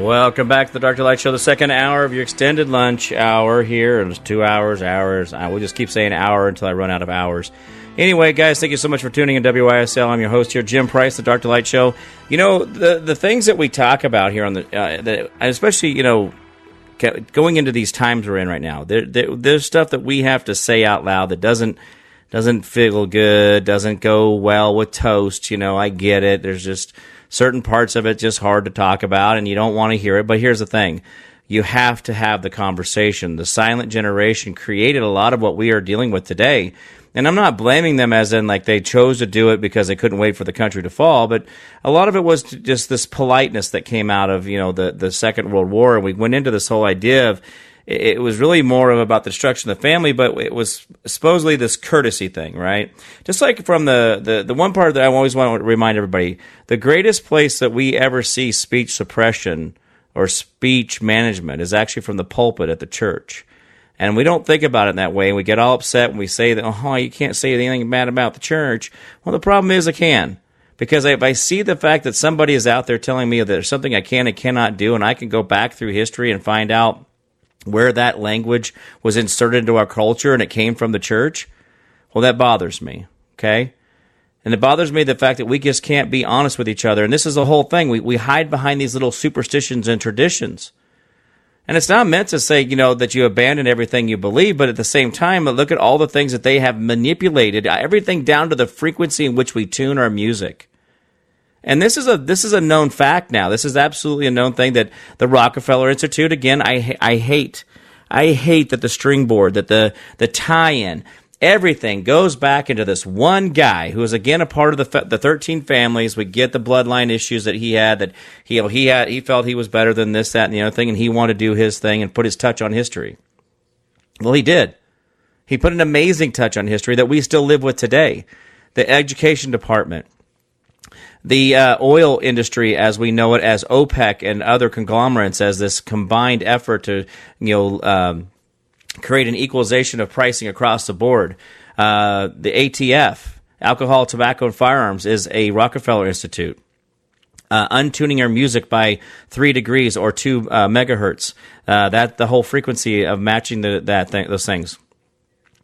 Welcome back to the to Light Show, the second hour of your extended lunch hour here. It's two hours, hours. I will just keep saying hour until I run out of hours. Anyway, guys, thank you so much for tuning in WYSL. I'm your host here, Jim Price, the to Light Show. You know, the the things that we talk about here on the, uh, the especially, you know, going into these times we're in right now, there, there, there's stuff that we have to say out loud that doesn't doesn't feel good, doesn't go well with toast. You know, I get it. There's just certain parts of it just hard to talk about, and you don't want to hear it. But here's the thing. You have to have the conversation. The silent generation created a lot of what we are dealing with today. And I'm not blaming them as in like they chose to do it because they couldn't wait for the country to fall, but a lot of it was just this politeness that came out of, you know, the, the Second World War. And we went into this whole idea of it was really more of about the destruction of the family, but it was supposedly this courtesy thing, right? Just like from the, the, the one part that I always want to remind everybody, the greatest place that we ever see speech suppression or speech management is actually from the pulpit at the church. And we don't think about it in that way. We get all upset when we say that, oh, you can't say anything bad about the church. Well, the problem is I can. Because if I see the fact that somebody is out there telling me that there's something I can and cannot do, and I can go back through history and find out where that language was inserted into our culture and it came from the church, well, that bothers me. Okay. And it bothers me the fact that we just can't be honest with each other. And this is the whole thing. We, we hide behind these little superstitions and traditions. And it's not meant to say, you know, that you abandon everything you believe, but at the same time, look at all the things that they have manipulated, everything down to the frequency in which we tune our music. And this is a this is a known fact now. This is absolutely a known thing that the Rockefeller Institute again I I hate I hate that the string board that the the tie-in everything goes back into this one guy who is again a part of the the 13 families. We get the bloodline issues that he had that he he had he felt he was better than this that and the other thing and he wanted to do his thing and put his touch on history. Well he did. He put an amazing touch on history that we still live with today. The education department the uh, oil industry as we know it as OPEC and other conglomerates as this combined effort to you know um, create an equalization of pricing across the board. Uh, the ATF, alcohol, tobacco, and firearms, is a Rockefeller Institute. Uh, untuning our music by three degrees or two uh, megahertz. Uh, that the whole frequency of matching the, that those things.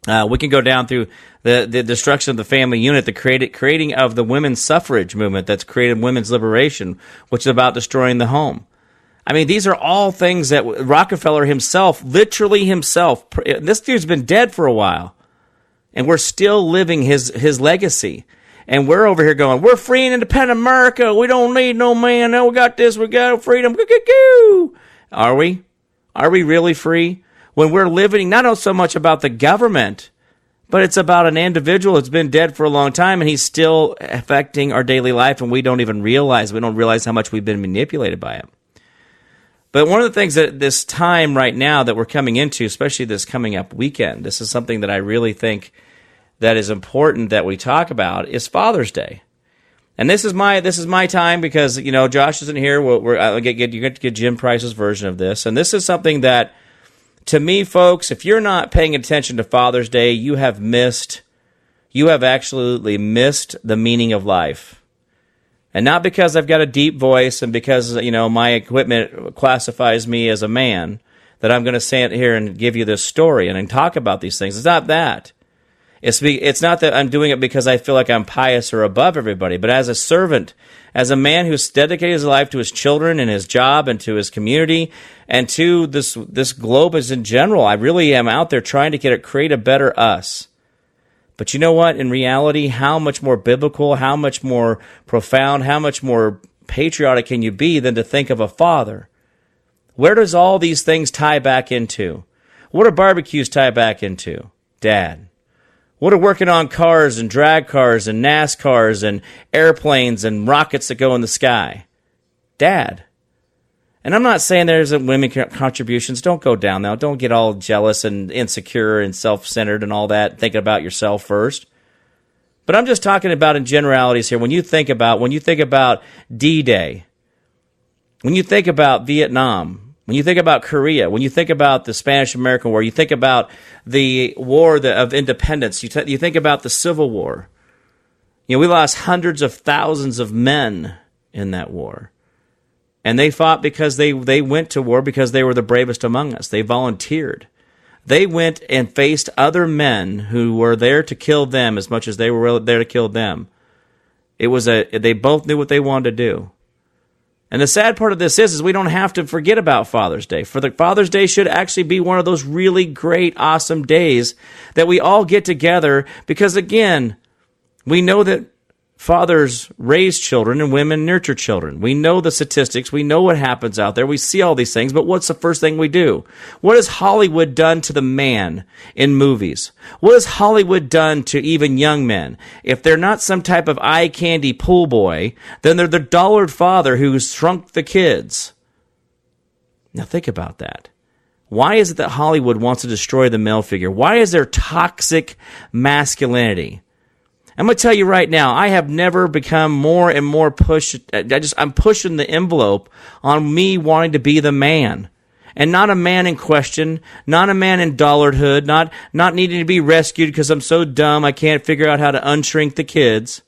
Uh, we can go down through the, the destruction of the family unit, the created, creating of the women's suffrage movement that's created women's liberation, which is about destroying the home. I mean, these are all things that Rockefeller himself, literally himself, this dude's been dead for a while, and we're still living his his legacy. And we're over here going, we're free and independent America. We don't need no man. No, we got this. We got freedom. Are we? Are we really free? When we're living not so much about the government, but it's about an individual that's been dead for a long time and he's still affecting our daily life and we don't even realize, we don't realize how much we've been manipulated by it. But one of the things that this time right now that we're coming into, especially this coming up weekend, this is something that I really think that is important that we talk about is Father's Day. And this is my this is my time because you know Josh isn't here. We're, we're I'll get, get you get to get Jim Price's version of this, and this is something that to me, folks, if you're not paying attention to Father's Day, you have missed you have absolutely missed the meaning of life. And not because I've got a deep voice and because you know my equipment classifies me as a man that I'm going to stand here and give you this story and, and talk about these things. It's not that. It's be, it's not that I'm doing it because I feel like I'm pious or above everybody, but as a servant, as a man who's dedicated his life to his children and his job and to his community and to this this globe as in general, I really am out there trying to get it create a better us. But you know what? In reality, how much more biblical, how much more profound, how much more patriotic can you be than to think of a father? Where does all these things tie back into? What do barbecues tie back into? Dad. What are working on cars and drag cars and NASCARs and airplanes and rockets that go in the sky? Dad. And I'm not saying there isn't women contributions. Don't go down now. Don't get all jealous and insecure and self centered and all that, thinking about yourself first. But I'm just talking about in generalities here. When you think about when you think about D Day, when you think about Vietnam, when you think about Korea, when you think about the Spanish American War, you think about the War of Independence, you, t- you think about the Civil War. You know, we lost hundreds of thousands of men in that war. And they fought because they, they went to war because they were the bravest among us. They volunteered. They went and faced other men who were there to kill them as much as they were there to kill them. It was a, they both knew what they wanted to do. And the sad part of this is, is we don't have to forget about Father's Day. For the Father's Day should actually be one of those really great, awesome days that we all get together because again, we know that fathers raise children and women nurture children. We know the statistics. We know what happens out there. We see all these things, but what's the first thing we do? What has Hollywood done to the man in movies? What has Hollywood done to even young men? If they're not some type of eye candy pool boy, then they're the dollared father who's shrunk the kids. Now think about that. Why is it that Hollywood wants to destroy the male figure? Why is there toxic masculinity? I'm going to tell you right now, I have never become more and more pushed. I just, I'm pushing the envelope on me wanting to be the man. And not a man in question, not a man in dollardhood, not, not needing to be rescued because I'm so dumb I can't figure out how to unshrink the kids.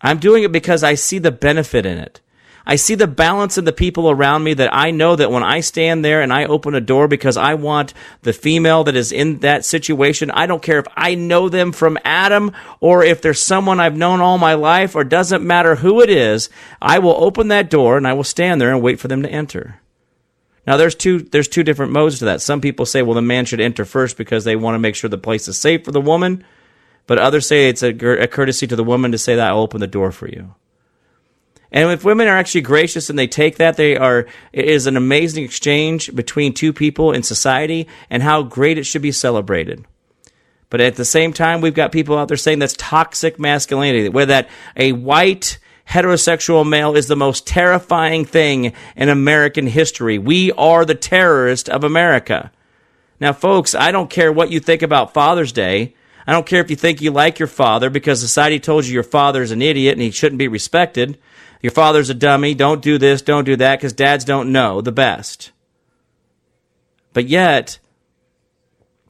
I'm doing it because I see the benefit in it. I see the balance in the people around me that I know that when I stand there and I open a door because I want the female that is in that situation, I don't care if I know them from Adam or if there's someone I've known all my life or doesn't matter who it is, I will open that door and I will stand there and wait for them to enter. Now there's two there's two different modes to that. Some people say well the man should enter first because they want to make sure the place is safe for the woman, but others say it's a, a courtesy to the woman to say that I'll open the door for you. And if women are actually gracious and they take that, they are, it is an amazing exchange between two people in society and how great it should be celebrated. But at the same time, we've got people out there saying that's toxic masculinity, where that a white heterosexual male is the most terrifying thing in American history. We are the terrorist of America. Now, folks, I don't care what you think about Father's Day. I don't care if you think you like your father because society told you your father's an idiot and he shouldn't be respected. Your father's a dummy. Don't do this. Don't do that because dads don't know the best. But yet,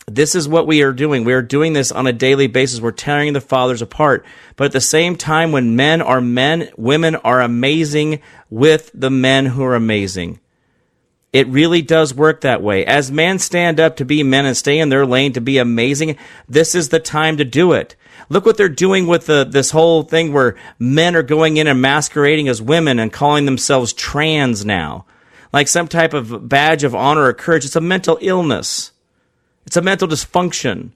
this is what we are doing. We are doing this on a daily basis. We're tearing the fathers apart. But at the same time, when men are men, women are amazing with the men who are amazing. It really does work that way. As men stand up to be men and stay in their lane to be amazing, this is the time to do it. Look what they're doing with the, this whole thing where men are going in and masquerading as women and calling themselves trans now. Like some type of badge of honor or courage. It's a mental illness. It's a mental dysfunction.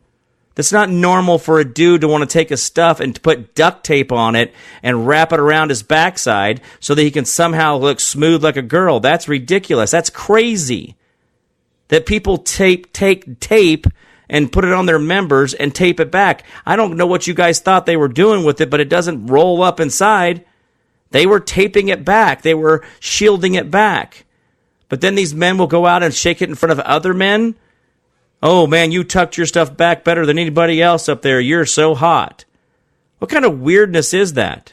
That's not normal for a dude to want to take his stuff and put duct tape on it and wrap it around his backside so that he can somehow look smooth like a girl. That's ridiculous. That's crazy. That people tape, take tape and put it on their members and tape it back. I don't know what you guys thought they were doing with it, but it doesn't roll up inside. They were taping it back. They were shielding it back. But then these men will go out and shake it in front of other men. Oh man, you tucked your stuff back better than anybody else up there. You're so hot. What kind of weirdness is that?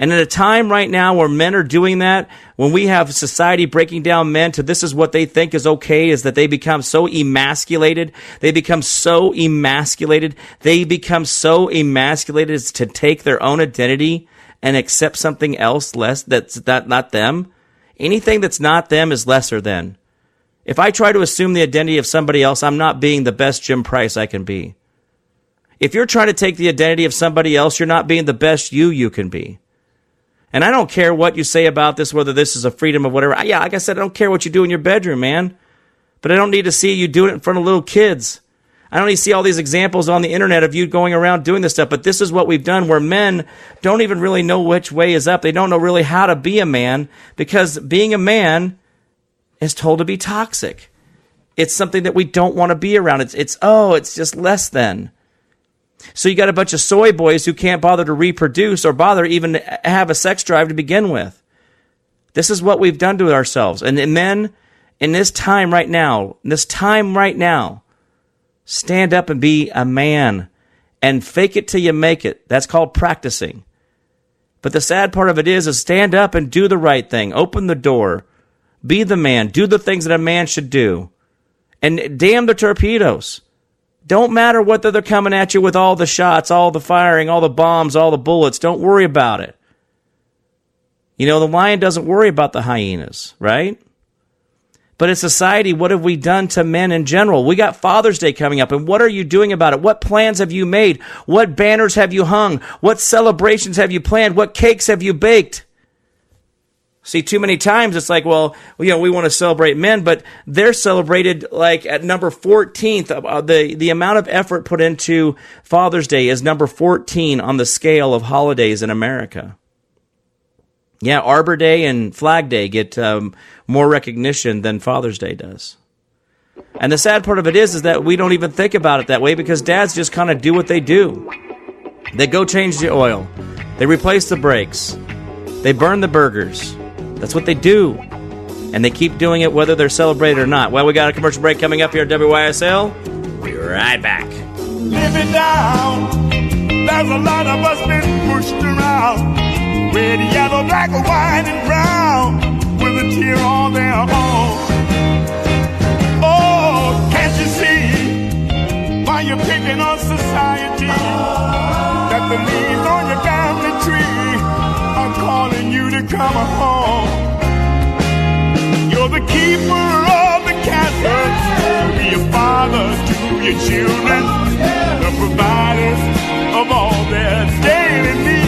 And at a time right now where men are doing that, when we have society breaking down men to this is what they think is okay, is that they become so emasculated. They become so emasculated. They become so emasculated as to take their own identity and accept something else less that's not, not them. Anything that's not them is lesser than. If I try to assume the identity of somebody else, I'm not being the best Jim Price I can be. If you're trying to take the identity of somebody else, you're not being the best you you can be. And I don't care what you say about this, whether this is a freedom of whatever. Yeah, like I said, I don't care what you do in your bedroom, man. But I don't need to see you doing it in front of little kids. I don't need to see all these examples on the internet of you going around doing this stuff. But this is what we've done where men don't even really know which way is up. They don't know really how to be a man because being a man is told to be toxic. It's something that we don't want to be around. It's, it's, oh, it's just less than. So you got a bunch of soy boys who can't bother to reproduce or bother even have a sex drive to begin with. This is what we've done to ourselves. And men, in this time right now, this time right now, stand up and be a man and fake it till you make it. That's called practicing. But the sad part of it is, is stand up and do the right thing. Open the door. Be the man. Do the things that a man should do. And damn the torpedoes. Don't matter whether they're coming at you with all the shots, all the firing, all the bombs, all the bullets. Don't worry about it. You know, the lion doesn't worry about the hyenas, right? But in society, what have we done to men in general? We got Father's Day coming up, and what are you doing about it? What plans have you made? What banners have you hung? What celebrations have you planned? What cakes have you baked? See, too many times it's like, well, you know, we want to celebrate men, but they're celebrated like at number 14th. Uh, the, the amount of effort put into Father's Day is number 14 on the scale of holidays in America. Yeah, Arbor Day and Flag Day get um, more recognition than Father's Day does. And the sad part of it is, is that we don't even think about it that way because dads just kind of do what they do. They go change the oil, they replace the brakes, they burn the burgers. That's what they do. And they keep doing it whether they're celebrated or not. Well, we got a commercial break coming up here at WYSL. Be right back. Down, there's a lot of us been pushed around. Yellow, black, white, and brown. With a tear on their own. Oh, can't you see why you're picking on society? That on your to come home. You're the keeper of the castle. Be a father to your children, the providers of all their daily needs.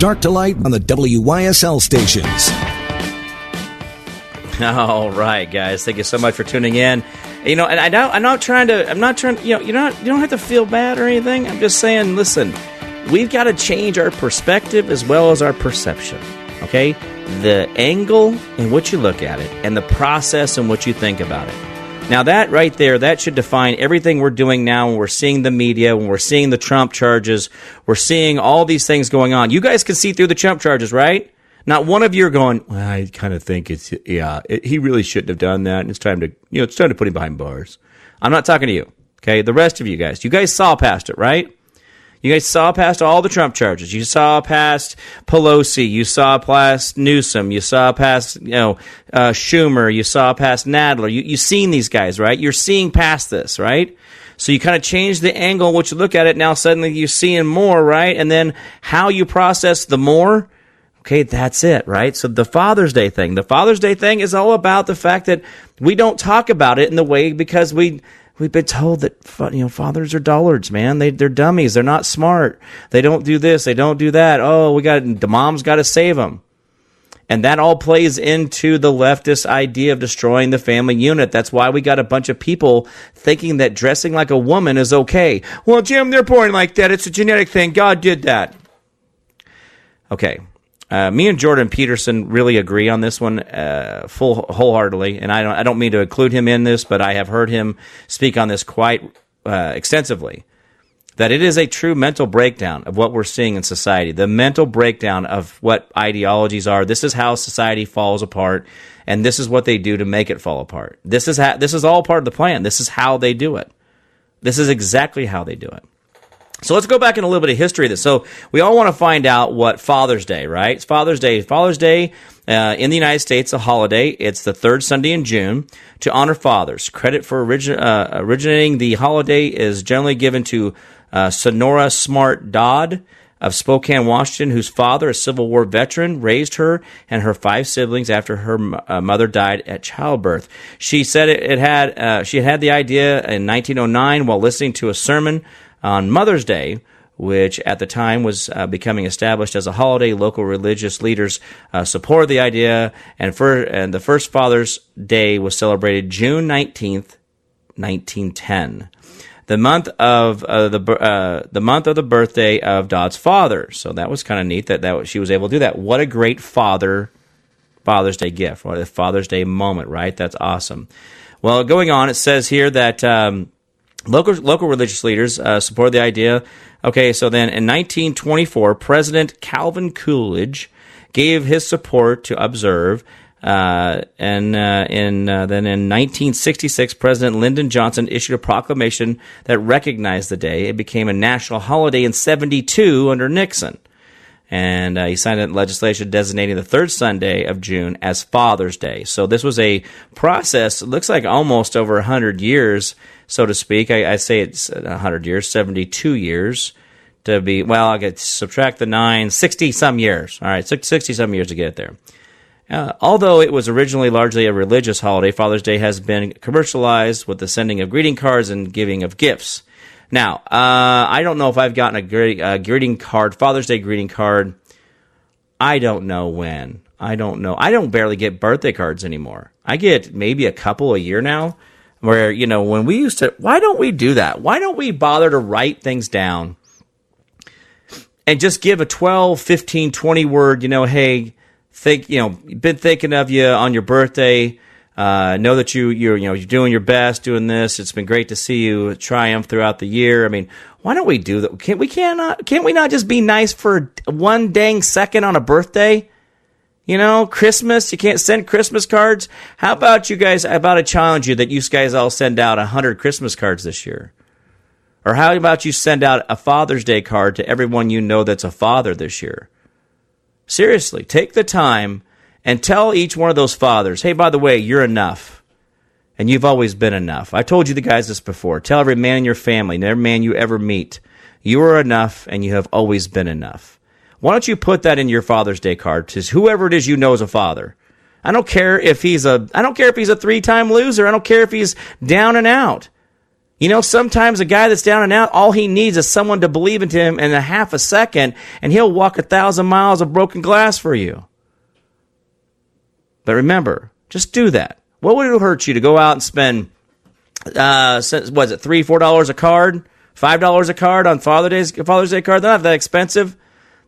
Dark to light on the WYSL stations. All right, guys. Thank you so much for tuning in. You know, and I don't, I'm not trying to. I'm not trying. You know, you're not. You don't have to feel bad or anything. I'm just saying. Listen, we've got to change our perspective as well as our perception. Okay, the angle in which you look at it and the process in which you think about it. Now, that right there, that should define everything we're doing now when we're seeing the media, when we're seeing the Trump charges, we're seeing all these things going on. You guys can see through the Trump charges, right? Not one of you are going, well, I kind of think it's, yeah, it, he really shouldn't have done that. And it's time to, you know, it's time to put him behind bars. I'm not talking to you. Okay. The rest of you guys, you guys saw past it, right? You guys saw past all the Trump charges. You saw past Pelosi. You saw past Newsom. You saw past you know uh, Schumer. You saw past Nadler. You you've seen these guys, right? You're seeing past this, right? So you kind of change the angle in which you look at it. Now suddenly you're seeing more, right? And then how you process the more Okay, that's it, right? So the Father's Day thing, the Father's Day thing is all about the fact that we don't talk about it in the way because we we've been told that you know fathers are dullards, man. They they're dummies. They're not smart. They don't do this. They don't do that. Oh, we got the mom's got to save them. And that all plays into the leftist idea of destroying the family unit. That's why we got a bunch of people thinking that dressing like a woman is okay. Well, Jim, they're born like that. It's a genetic thing. God did that. Okay. Uh, me and Jordan Peterson really agree on this one, uh, full wholeheartedly, and I don't I don't mean to include him in this, but I have heard him speak on this quite uh, extensively. That it is a true mental breakdown of what we're seeing in society, the mental breakdown of what ideologies are. This is how society falls apart, and this is what they do to make it fall apart. This is ha- this is all part of the plan. This is how they do it. This is exactly how they do it. So let's go back in a little bit of history of this. So we all want to find out what Father's Day, right? It's Father's Day. Father's Day uh, in the United States, a holiday. It's the third Sunday in June to honor fathers. Credit for origin, uh, originating the holiday is generally given to uh, Sonora Smart Dodd of Spokane, Washington, whose father, a Civil War veteran, raised her and her five siblings after her uh, mother died at childbirth. She said it, it had uh, she had the idea in 1909 while listening to a sermon on Mother's Day, which at the time was uh, becoming established as a holiday. Local religious leaders uh, supported the idea, and, for, and the first Father's Day was celebrated June 19th, 1910 the month of uh, the uh, the month of the birthday of Dodd's father. So that was kind of neat that that she was able to do that. What a great father Father's Day gift! What a Father's Day moment, right? That's awesome. Well, going on, it says here that um, Local, local religious leaders uh, support the idea. Okay, so then in 1924, President Calvin Coolidge gave his support to observe. Uh, and uh, in uh, then in 1966, President Lyndon Johnson issued a proclamation that recognized the day. It became a national holiday in '72 under Nixon, and uh, he signed legislation designating the third Sunday of June as Father's Day. So this was a process. Looks like almost over hundred years so to speak. I, I say it's 100 years, 72 years to be, well, I get subtract the nine, 60 some years. All right, 60 some years to get it there. Uh, although it was originally largely a religious holiday, Father's Day has been commercialized with the sending of greeting cards and giving of gifts. Now, uh, I don't know if I've gotten a, gre- a greeting card, Father's Day greeting card. I don't know when. I don't know. I don't barely get birthday cards anymore. I get maybe a couple a year now where you know when we used to why don't we do that? Why don't we bother to write things down and just give a 12 15 20 word you know hey think you know been thinking of you on your birthday uh, know that you you're you know you're doing your best doing this. It's been great to see you triumph throughout the year. I mean why don't we do that? Can't we cannot can't we not just be nice for one dang second on a birthday you know, Christmas, you can't send Christmas cards. How about you guys? How about I challenge you that you guys all send out 100 Christmas cards this year? Or how about you send out a Father's Day card to everyone you know that's a father this year? Seriously, take the time and tell each one of those fathers, hey, by the way, you're enough. And you've always been enough. I told you the guys this before. Tell every man in your family, every man you ever meet, you are enough and you have always been enough. Why don't you put that in your Father's Day card to whoever it is you know is a father? I don't care if he's a I don't care if he's a three-time loser. I don't care if he's down and out. You know, sometimes a guy that's down and out, all he needs is someone to believe into him in a half a second, and he'll walk a thousand miles of broken glass for you. But remember, just do that. What would it hurt you to go out and spend, uh, was it three, four dollars a card, five dollars a card on Father's Day, Father's Day card? They're not that expensive.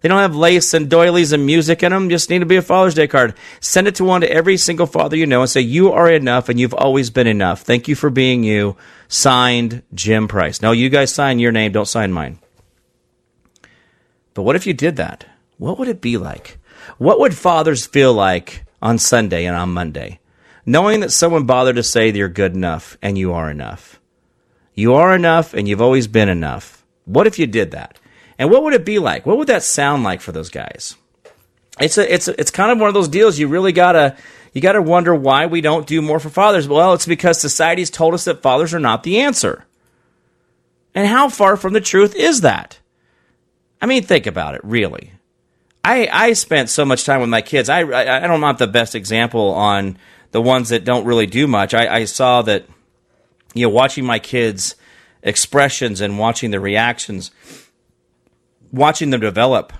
They don't have lace and doilies and music in them. Just need to be a Father's Day card. Send it to one to every single father you know and say, You are enough and you've always been enough. Thank you for being you. Signed, Jim Price. No, you guys sign your name, don't sign mine. But what if you did that? What would it be like? What would fathers feel like on Sunday and on Monday? Knowing that someone bothered to say that you're good enough and you are enough. You are enough and you've always been enough. What if you did that? And what would it be like? What would that sound like for those guys? It's a, it's a, it's kind of one of those deals you really gotta you gotta wonder why we don't do more for fathers. Well, it's because society's told us that fathers are not the answer. And how far from the truth is that? I mean, think about it, really. I I spent so much time with my kids. I I, I don't want the best example on the ones that don't really do much. I, I saw that you know watching my kids expressions and watching their reactions, watching them develop.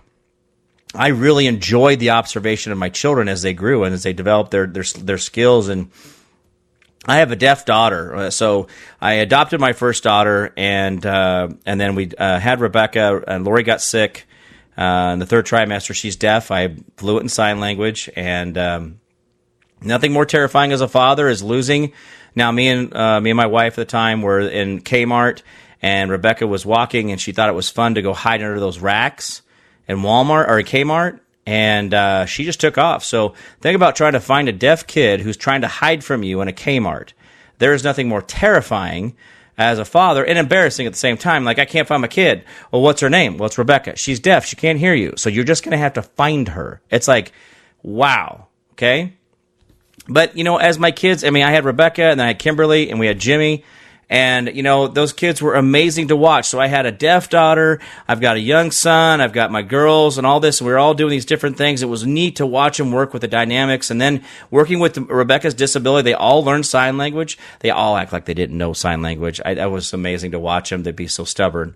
I really enjoyed the observation of my children as they grew and as they developed their their their skills and I have a deaf daughter, uh, so I adopted my first daughter, and uh, and then we uh, had Rebecca. And Lori got sick uh, in the third trimester. She's deaf. I fluent in sign language, and um, nothing more terrifying as a father is losing. Now, me and uh, me and my wife at the time were in Kmart, and Rebecca was walking, and she thought it was fun to go hide under those racks in Walmart or Kmart, and uh, she just took off. So think about trying to find a deaf kid who's trying to hide from you in a Kmart. There is nothing more terrifying as a father and embarrassing at the same time. Like I can't find my kid. Well, what's her name? Well, it's Rebecca. She's deaf. She can't hear you. So you're just going to have to find her. It's like, wow. Okay. But you know, as my kids, I mean, I had Rebecca and then I had Kimberly and we had Jimmy and, you know, those kids were amazing to watch. So I had a deaf daughter, I've got a young son, I've got my girls and all this. And We are all doing these different things. It was neat to watch them work with the dynamics. And then working with Rebecca's disability, they all learned sign language. They all act like they didn't know sign language. I, that was amazing to watch them. They'd be so stubborn.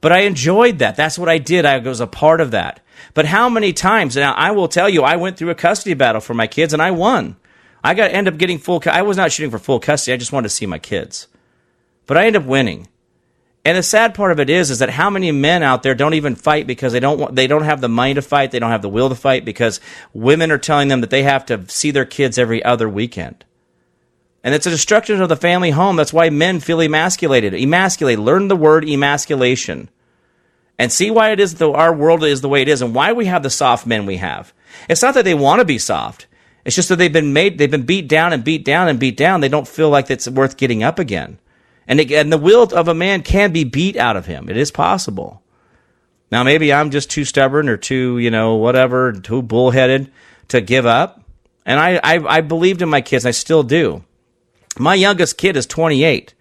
But I enjoyed that. That's what I did. I was a part of that. But how many times? Now, I will tell you, I went through a custody battle for my kids and I won. I got end up getting full. I was not shooting for full custody. I just wanted to see my kids but I end up winning. And the sad part of it is, is that how many men out there don't even fight because they don't want, they don't have the money to fight, they don't have the will to fight because women are telling them that they have to see their kids every other weekend. And it's a destruction of the family home. That's why men feel emasculated. Emasculate. Learn the word emasculation. And see why it is that our world is the way it is and why we have the soft men we have. It's not that they want to be soft. It's just that they've been made, they've been beat down and beat down and beat down. They don't feel like it's worth getting up again. And, again, the will of a man can be beat out of him. It is possible. Now, maybe I'm just too stubborn or too, you know, whatever, too bullheaded to give up. And I, I, I believed in my kids. I still do. My youngest kid is 28.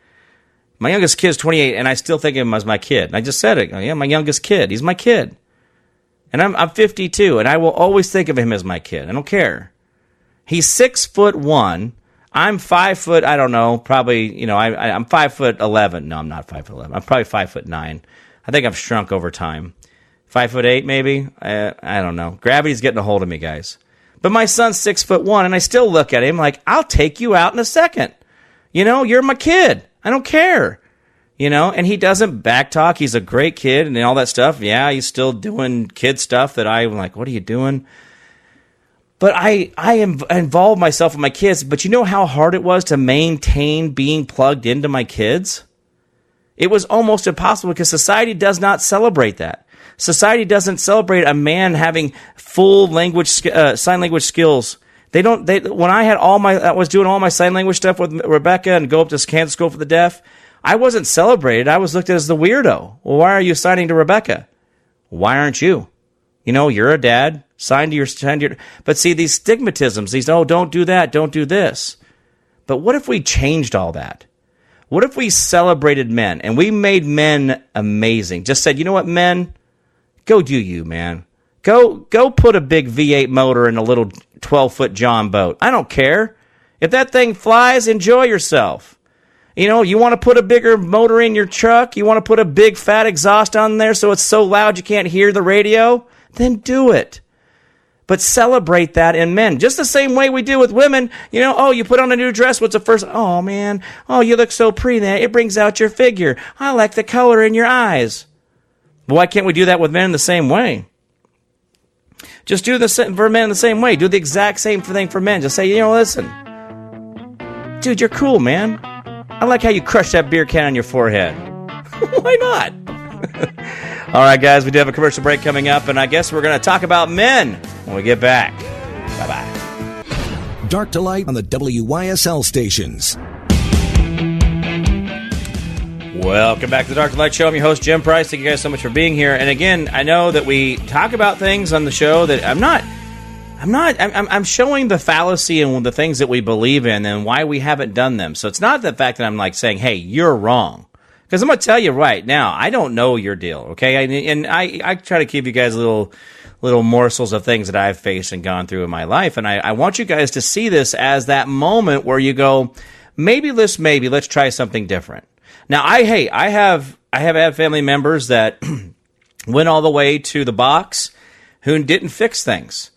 My youngest kid is 28, and I still think of him as my kid. I just said it. Oh, yeah, my youngest kid. He's my kid. And I'm, I'm 52, and I will always think of him as my kid. I don't care. He's six foot one I'm five foot. I don't know. Probably, you know, I, am five foot eleven. No, I'm not five foot eleven. I'm probably five foot nine. I think I've shrunk over time. Five foot eight, maybe. I, I don't know. Gravity's getting a hold of me, guys. But my son's six foot one, and I still look at him like, I'll take you out in a second. You know, you're my kid. I don't care. You know, and he doesn't backtalk. He's a great kid and all that stuff. Yeah, he's still doing kid stuff that I'm like, what are you doing? But I I involved myself with my kids. But you know how hard it was to maintain being plugged into my kids. It was almost impossible because society does not celebrate that. Society doesn't celebrate a man having full language uh, sign language skills. They don't. They when I had all my I was doing all my sign language stuff with Rebecca and go up to Kansas School for the Deaf. I wasn't celebrated. I was looked at as the weirdo. Well, why are you signing to Rebecca? Why aren't you? You know, you're a dad. Sign to your, sign to your. But see, these stigmatisms, these, oh, don't do that, don't do this. But what if we changed all that? What if we celebrated men and we made men amazing? Just said, you know what, men? Go do you, man. Go, go put a big V8 motor in a little 12 foot John boat. I don't care. If that thing flies, enjoy yourself. You know, you want to put a bigger motor in your truck? You want to put a big fat exhaust on there so it's so loud you can't hear the radio? then do it. But celebrate that in men. Just the same way we do with women. You know, oh, you put on a new dress. What's the first? Oh, man. Oh, you look so pretty. It brings out your figure. I like the color in your eyes. But why can't we do that with men the same way? Just do the for men the same way. Do the exact same thing for men. Just say, you know, listen, dude, you're cool, man. I like how you crush that beer can on your forehead. (laughs) why not? All right, guys, we do have a commercial break coming up, and I guess we're going to talk about men when we get back. Bye bye. Dark to light on the WYSL stations. Welcome back to the Dark to Light Show. I'm your host, Jim Price. Thank you guys so much for being here. And again, I know that we talk about things on the show that I'm not. I'm not. I'm, I'm showing the fallacy and the things that we believe in and why we haven't done them. So it's not the fact that I'm like saying, "Hey, you're wrong." Because I'm to tell you right now, I don't know your deal, okay? And I, I try to give you guys little, little morsels of things that I've faced and gone through in my life. And I, I want you guys to see this as that moment where you go, maybe let's maybe let's try something different. Now I hey, I have I have had family members that (clears throat) went all the way to the box who didn't fix things.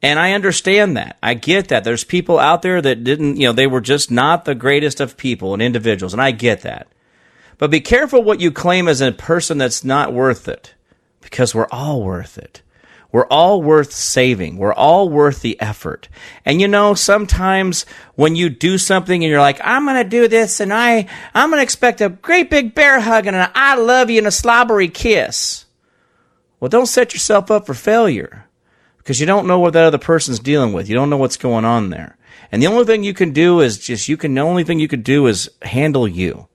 And I understand that. I get that. There's people out there that didn't, you know, they were just not the greatest of people and individuals, and I get that. But be careful what you claim as a person that's not worth it, because we're all worth it. We're all worth saving. We're all worth the effort. And you know, sometimes when you do something and you're like, I'm going to do this and I, I'm going to expect a great big bear hug and an I love you and a slobbery kiss. Well, don't set yourself up for failure because you don't know what that other person's dealing with. You don't know what's going on there. And the only thing you can do is just, you can, the only thing you can do is handle you.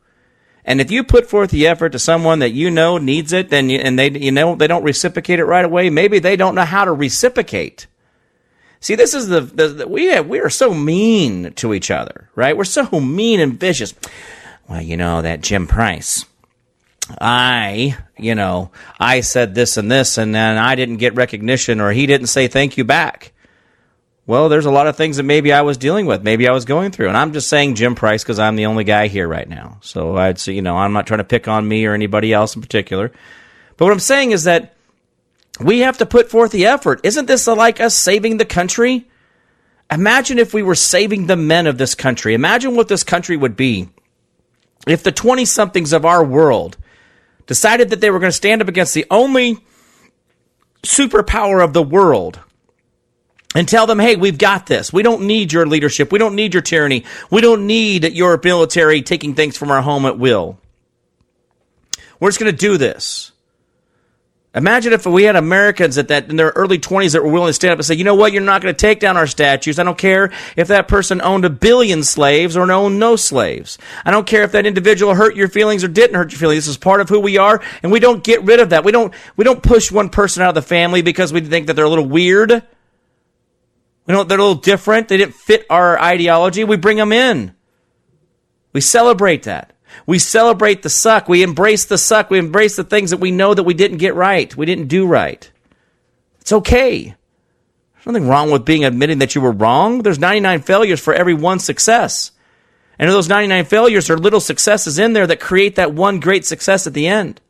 And if you put forth the effort to someone that you know needs it, then you, and they, you know, they don't reciprocate it right away, maybe they don't know how to reciprocate. See, this is the, the, the we have, we are so mean to each other, right? We're so mean and vicious. Well, you know, that Jim Price I, you know, I said this and this, and then I didn't get recognition, or he didn't say thank you back. Well, there's a lot of things that maybe I was dealing with, maybe I was going through, and I'm just saying Jim Price because I'm the only guy here right now. So I'd say, you know, I'm not trying to pick on me or anybody else in particular. But what I'm saying is that we have to put forth the effort. Isn't this like us saving the country? Imagine if we were saving the men of this country. Imagine what this country would be if the 20 somethings of our world decided that they were going to stand up against the only superpower of the world and tell them, hey, we've got this. We don't need your leadership. We don't need your tyranny. We don't need your military taking things from our home at will. We're just going to do this. Imagine if we had Americans at that in their early 20s that were willing to stand up and say, you know what, you're not going to take down our statues. I don't care if that person owned a billion slaves or owned no slaves. I don't care if that individual hurt your feelings or didn't hurt your feelings. This is part of who we are, and we don't get rid of that. We don't we don't push one person out of the family because we think that they're a little weird. We know they're a little different. They didn't fit our ideology. We bring them in. We celebrate that. We celebrate the suck. We embrace the suck. We embrace the things that we know that we didn't get right. We didn't do right. It's okay. There's nothing wrong with being admitting that you were wrong. There's 99 failures for every one success. And those 99 failures are little successes in there that create that one great success at the end.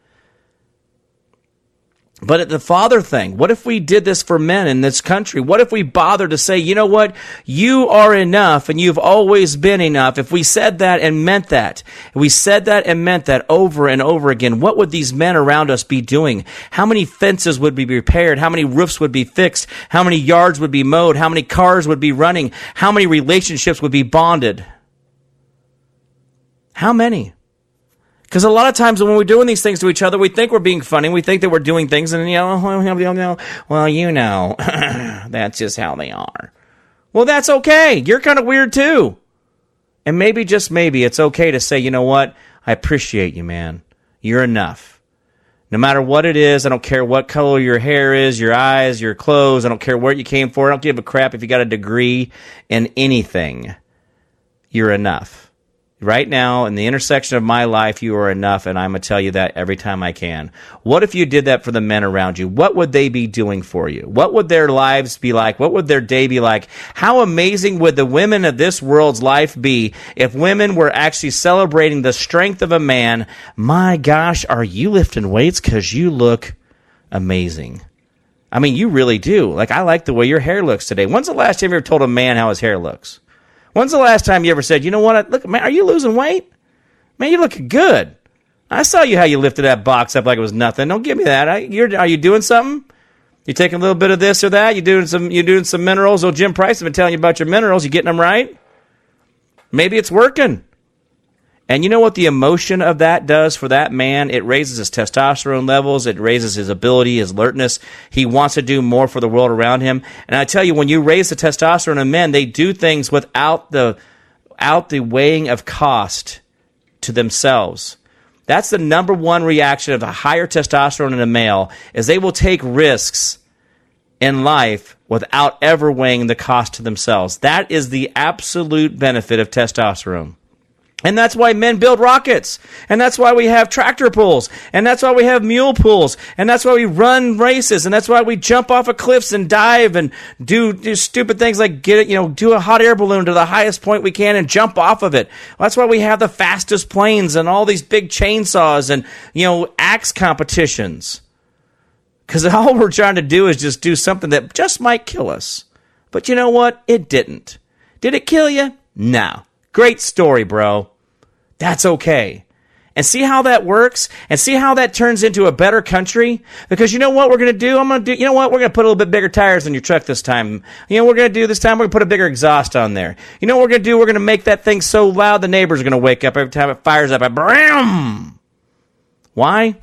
But at the father thing, what if we did this for men in this country? What if we bothered to say, you know what? You are enough and you've always been enough. If we said that and meant that, we said that and meant that over and over again, what would these men around us be doing? How many fences would be repaired? How many roofs would be fixed? How many yards would be mowed? How many cars would be running? How many relationships would be bonded? How many? Because a lot of times when we're doing these things to each other, we think we're being funny. We think that we're doing things, and you know, well, you know, (laughs) that's just how they are. Well, that's okay. You're kind of weird too. And maybe, just maybe, it's okay to say, you know what? I appreciate you, man. You're enough. No matter what it is, I don't care what color your hair is, your eyes, your clothes. I don't care where you came from. I don't give a crap if you got a degree in anything. You're enough right now in the intersection of my life you are enough and i'm going to tell you that every time i can. What if you did that for the men around you? What would they be doing for you? What would their lives be like? What would their day be like? How amazing would the women of this world's life be if women were actually celebrating the strength of a man? My gosh are you lifting weights because you look amazing? I mean you really do. Like i like the way your hair looks today. When's the last time you ever told a man how his hair looks When's the last time you ever said, you know what? Look, man, are you losing weight? Man, you looking good. I saw you how you lifted that box up like it was nothing. Don't give me that. I, are you doing something? You taking a little bit of this or that? You doing some? You doing some minerals? Oh, Jim Price has been telling you about your minerals. You getting them right? Maybe it's working. And you know what the emotion of that does for that man? It raises his testosterone levels. It raises his ability, his alertness. He wants to do more for the world around him. And I tell you, when you raise the testosterone in men, they do things without the, out the weighing of cost to themselves. That's the number one reaction of the higher testosterone in a male is they will take risks in life without ever weighing the cost to themselves. That is the absolute benefit of testosterone. And that's why men build rockets. And that's why we have tractor pulls. And that's why we have mule pulls. And that's why we run races. And that's why we jump off of cliffs and dive and do, do stupid things like get it, you know, do a hot air balloon to the highest point we can and jump off of it. That's why we have the fastest planes and all these big chainsaws and, you know, axe competitions. Because (laughs) all we're trying to do is just do something that just might kill us. But you know what? It didn't. Did it kill you? No. Great story, bro. That's okay. And see how that works and see how that turns into a better country. Because you know what we're going to do? I'm going to do, you know what? We're going to put a little bit bigger tires on your truck this time. You know what we're going to do this time? We're going to put a bigger exhaust on there. You know what we're going to do? We're going to make that thing so loud the neighbors are going to wake up every time it fires up. A bram! Why?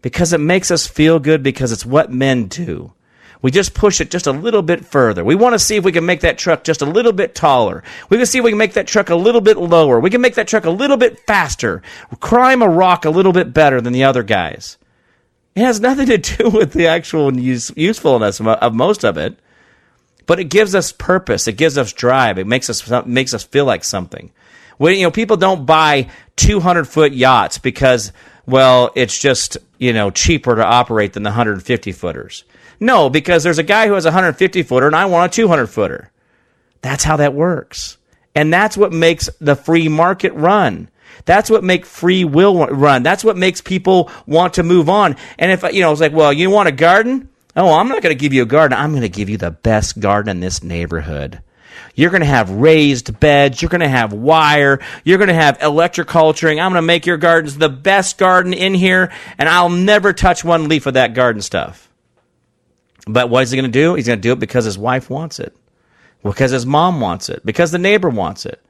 Because it makes us feel good because it's what men do. We just push it just a little bit further. We want to see if we can make that truck just a little bit taller. We can see if we can make that truck a little bit lower. We can make that truck a little bit faster. Climb a rock a little bit better than the other guys. It has nothing to do (laughs) with the actual use, usefulness of, of most of it, but it gives us purpose. It gives us drive. It makes us makes us feel like something. When you know people don't buy 200 foot yachts because well it's just you know cheaper to operate than the 150 footers. No, because there's a guy who has a 150 footer and I want a 200 footer. That's how that works. And that's what makes the free market run. That's what makes free will run. That's what makes people want to move on. And if, you know, it's like, well, you want a garden? Oh, I'm not going to give you a garden. I'm going to give you the best garden in this neighborhood. You're going to have raised beds. You're going to have wire. You're going to have electroculturing. I'm going to make your gardens the best garden in here, and I'll never touch one leaf of that garden stuff. But what is he going to do? He's going to do it because his wife wants it, because his mom wants it, because the neighbor wants it.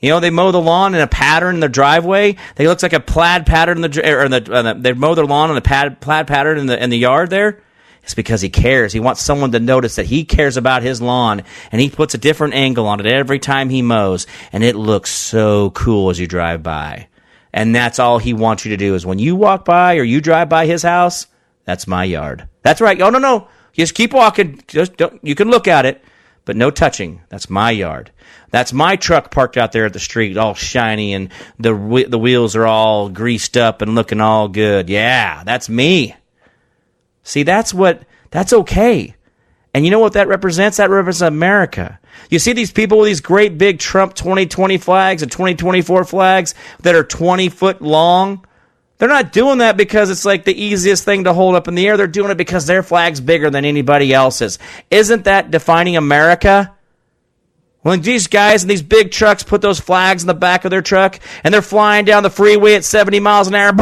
You know, they mow the lawn in a pattern in their driveway. They looks like a plaid pattern in the or in the, uh, they mow their lawn in a plaid pattern in the in the yard there. It's because he cares. He wants someone to notice that he cares about his lawn, and he puts a different angle on it every time he mows, and it looks so cool as you drive by. And that's all he wants you to do is when you walk by or you drive by his house, that's my yard. That's right. Oh no no, just keep walking. Just don't, you can look at it, but no touching. That's my yard. That's my truck parked out there at the street, all shiny, and the the wheels are all greased up and looking all good. Yeah, that's me. See, that's what that's okay. And you know what that represents? That represents America. You see these people with these great big Trump 2020 flags and 2024 flags that are 20 foot long. They're not doing that because it's like the easiest thing to hold up in the air. They're doing it because their flag's bigger than anybody else's. Isn't that defining America? When these guys in these big trucks put those flags in the back of their truck and they're flying down the freeway at 70 miles an hour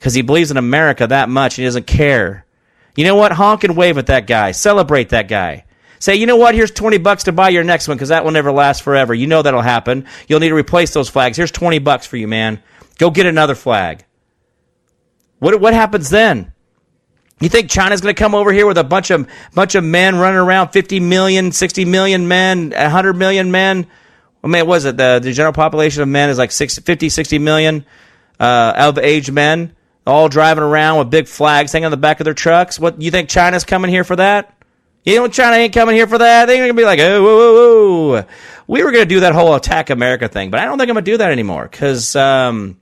because he believes in America that much and he doesn't care. You know what? Honk and wave at that guy. Celebrate that guy. Say, you know what? Here's 20 bucks to buy your next one because that will never last forever. You know that'll happen. You'll need to replace those flags. Here's 20 bucks for you, man. Go get another flag. What, what happens then? You think China's going to come over here with a bunch of bunch of men running around, 50 million, 60 million men, 100 million men? I mean, was it the, the general population of men is like 60, 50, 60 million uh, of age men, all driving around with big flags hanging on the back of their trucks? What you think China's coming here for that? You know, China ain't coming here for that. They're gonna be like, oh, whoa, whoa, whoa. We were gonna do that whole attack America thing, but I don't think I'm gonna do that anymore. Cause, um,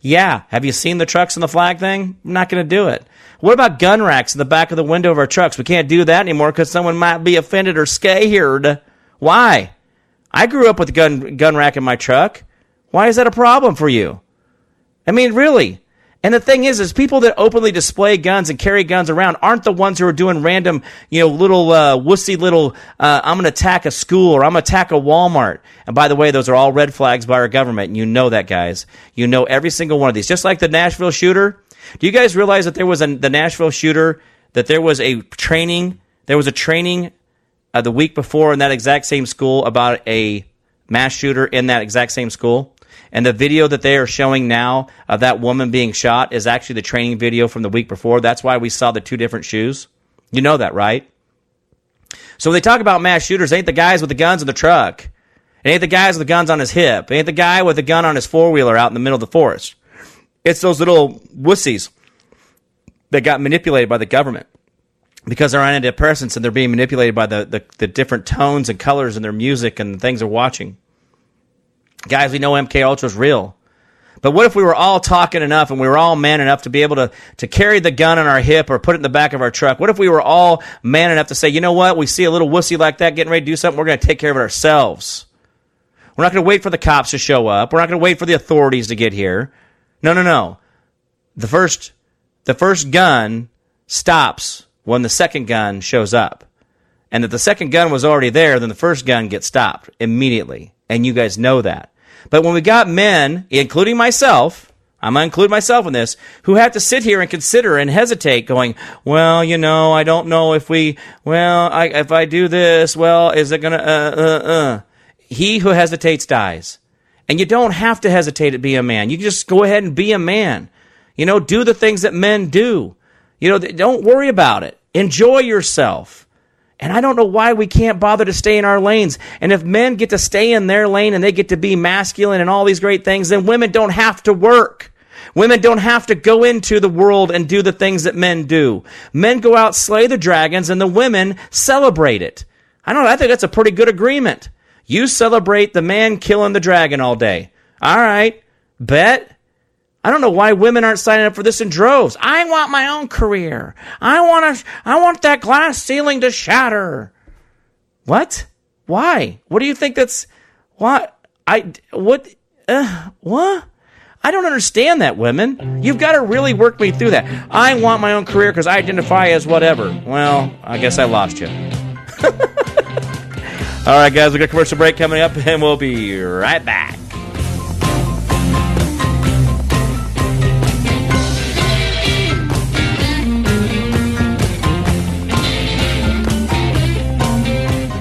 yeah, have you seen the trucks and the flag thing? I'm not gonna do it. What about gun racks in the back of the window of our trucks? We can't do that anymore because someone might be offended or scared. Why? I grew up with a gun gun rack in my truck. Why is that a problem for you? I mean, really? And the thing is, is people that openly display guns and carry guns around aren't the ones who are doing random, you know, little uh, wussy little. Uh, I'm going to attack a school or I'm going to attack a Walmart. And by the way, those are all red flags by our government, and you know that, guys. You know every single one of these. Just like the Nashville shooter. Do you guys realize that there was a, the Nashville shooter? That there was a training. There was a training uh, the week before in that exact same school about a mass shooter in that exact same school. And the video that they are showing now of that woman being shot is actually the training video from the week before. That's why we saw the two different shoes. You know that, right? So when they talk about mass shooters, ain't the guys with the guns in the truck. It ain't the guys with the guns on his hip. It ain't the guy with the gun on his four wheeler out in the middle of the forest. It's those little wussies that got manipulated by the government. because they're on antidepressants and they're being manipulated by the, the, the different tones and colors in their music and the things they're watching. Guys, we know MK Ultra is real. But what if we were all talking enough and we were all man enough to be able to, to carry the gun on our hip or put it in the back of our truck? What if we were all man enough to say, you know what? We see a little wussy like that getting ready to do something. We're going to take care of it ourselves. We're not going to wait for the cops to show up. We're not going to wait for the authorities to get here. No, no, no. The first, the first gun stops when the second gun shows up. And if the second gun was already there, then the first gun gets stopped immediately. And you guys know that. But when we got men, including myself, I'm going to include myself in this, who have to sit here and consider and hesitate going, well, you know, I don't know if we, well, I, if I do this, well, is it going to, uh, uh, uh. He who hesitates dies. And you don't have to hesitate to be a man. You just go ahead and be a man. You know, do the things that men do. You know, don't worry about it. Enjoy yourself. And I don't know why we can't bother to stay in our lanes. And if men get to stay in their lane and they get to be masculine and all these great things, then women don't have to work. Women don't have to go into the world and do the things that men do. Men go out, slay the dragons, and the women celebrate it. I don't know. I think that's a pretty good agreement. You celebrate the man killing the dragon all day. All right. Bet. I don't know why women aren't signing up for this in droves. I want my own career. I want to, I want that glass ceiling to shatter. What? Why? What do you think that's, what? I, what, uh, what? I don't understand that, women. You've got to really work me through that. I want my own career because I identify as whatever. Well, I guess I lost you. (laughs) All right, guys, we got a commercial break coming up, and we'll be right back.